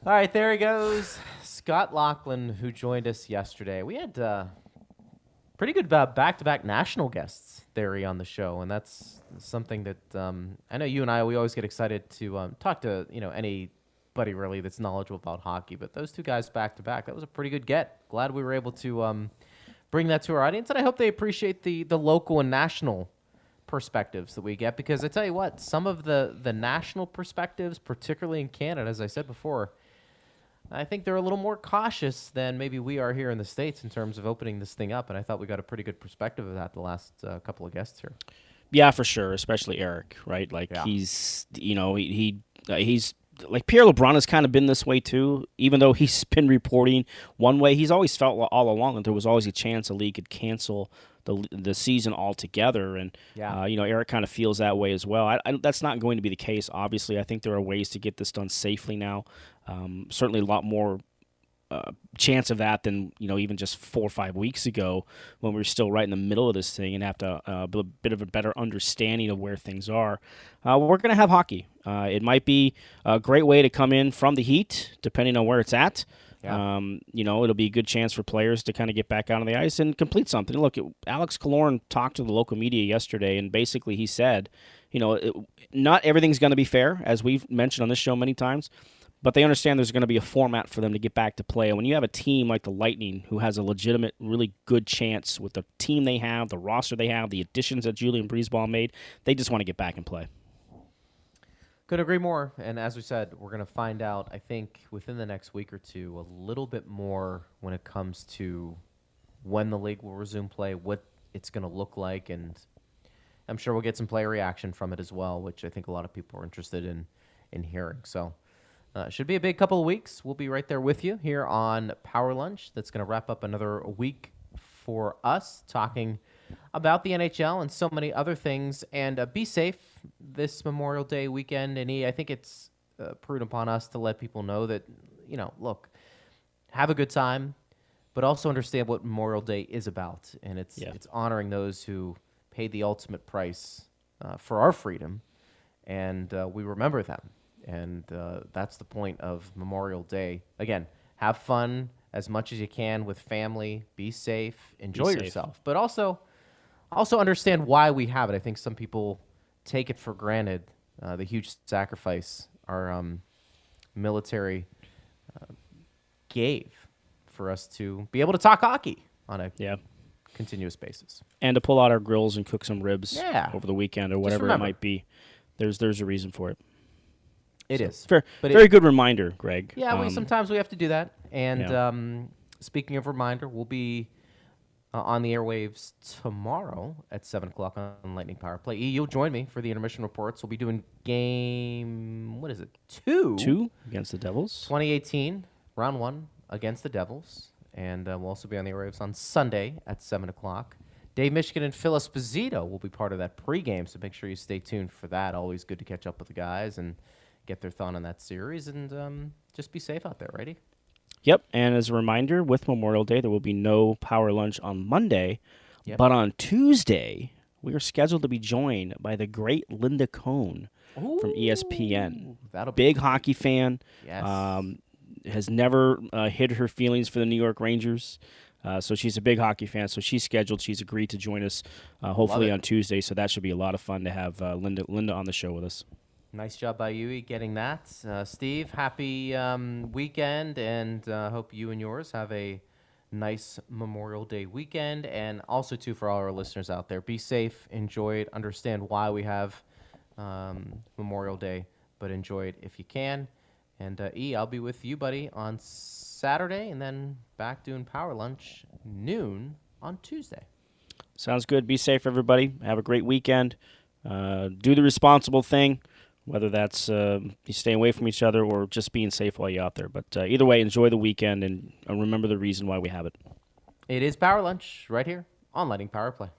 Speaker 4: All right, there he goes, Scott Laughlin, who joined us yesterday. We had uh, pretty good uh, back-to-back national guests there on the show, and that's something that um, I know you and I we always get excited to um, talk to you know anybody really that's knowledgeable about hockey. But those two guys back to back, that was a pretty good get. Glad we were able to um, bring that to our audience, and I hope they appreciate the the local and national perspectives that we get because I tell you what, some of the the national perspectives, particularly in Canada, as I said before, I think they're a little more cautious than maybe we are here in the states in terms of opening this thing up. And I thought we got a pretty good perspective of that the last uh, couple of guests here.
Speaker 3: Yeah, for sure, especially Eric, right? Like yeah. he's, you know, he, he uh, he's like Pierre LeBrun has kind of been this way too. Even though he's been reporting one way, he's always felt all along that there was always a chance a league could cancel the the season altogether. And yeah. uh, you know, Eric kind of feels that way as well. I, I, that's not going to be the case. Obviously, I think there are ways to get this done safely now. Um, certainly, a lot more uh, chance of that than you know even just four or five weeks ago when we were still right in the middle of this thing and have to uh, a bit of a better understanding of where things are. Uh, we're going to have hockey. Uh, it might be a great way to come in from the heat, depending on where it's at. Yeah. Um, you know, it'll be a good chance for players to kind of get back out on the ice and complete something. Look, Alex Killorn talked to the local media yesterday, and basically he said, you know, it, not everything's going to be fair, as we've mentioned on this show many times, but they understand there's going to be a format for them to get back to play. And when you have a team like the Lightning, who has a legitimate, really good chance with the team they have, the roster they have, the additions that Julien BriseBois made, they just want to get back and play.
Speaker 4: Couldn't agree more. And as we said, we're going to find out, I think, within the next week or two, a little bit more when it comes to when the league will resume play, what it's going to look like, and I'm sure we'll get some player reaction from it as well, which I think a lot of people are interested in in hearing. So, uh, should be a big couple of weeks. We'll be right there with you here on Power Lunch. That's going to wrap up another week for us talking about the NHL and so many other things. And uh, be safe this Memorial Day weekend, and I think it's uh, prudent upon us to let people know that, you know, look, have a good time, but also understand what Memorial Day is about, and it's
Speaker 3: Yeah.
Speaker 4: it's honoring those who paid the ultimate price uh, for our freedom, and uh, we remember them, and uh, that's the point of Memorial Day. Again, have fun as much as you can with family, be safe, enjoy
Speaker 3: safe.
Speaker 4: yourself, but also also understand why we have it. I think some people take it for granted uh, the huge sacrifice our um, military uh, gave for us to be able to talk hockey on a
Speaker 3: Yeah.
Speaker 4: continuous basis.
Speaker 3: And to pull out our grills and cook some ribs
Speaker 4: Yeah.
Speaker 3: over the weekend or whatever it might be. There's there's a reason for it.
Speaker 4: It is
Speaker 3: Fair,
Speaker 4: But it-
Speaker 3: very good reminder, Greg.
Speaker 4: Yeah, we
Speaker 3: Um,
Speaker 4: sometimes we have to do that. And
Speaker 3: yeah.
Speaker 4: um, speaking of reminder, we'll be uh, on the airwaves tomorrow at seven o'clock on Lightning Power Play. E, you'll join me for the intermission reports. We'll be doing game. What is it? Two.
Speaker 3: two against the Devils.
Speaker 4: 2018 round one against the Devils, and uh, we'll also be on the airwaves on Sunday at seven o'clock. Dave Mishkin and Phil Esposito will be part of that pregame, so make sure you stay tuned for that. Always good to catch up with the guys and get their thought on that series, and um, just be safe out there, righty?
Speaker 3: Yep. And as a reminder, with Memorial Day, there will be no power lunch on Monday,
Speaker 4: Yep.
Speaker 3: but on Tuesday we are scheduled to be joined by the great Linda Cohn from E ESPN.
Speaker 4: That'll be
Speaker 3: Big hockey fan.
Speaker 4: Yes.
Speaker 3: Um, has never uh, hid her feelings for the New York Rangers. Uh, so she's a big hockey fan. So she's scheduled. She's agreed to join us, uh, hopefully on Tuesday. So that should be a lot of fun to have uh, Linda Linda on the show with us.
Speaker 4: Nice job by you getting that. Uh, Steve, happy um, weekend, and uh, hope you and yours have a nice Memorial Day weekend. And also, too, for all our listeners out there, be safe, enjoy it, understand why we have um, Memorial Day, but enjoy it if you can. And uh, E, I'll be with you, buddy, on Saturday, and then back doing Power Lunch noon on Tuesday.
Speaker 3: Sounds good. Be safe, everybody. Have a great weekend. Uh, do the responsible thing, whether that's uh, you staying away from each other or just being safe while you're out there. But uh, either way, enjoy the weekend and uh, remember the reason why we have it.
Speaker 4: It is Power Lunch right here on Lightning Power Play.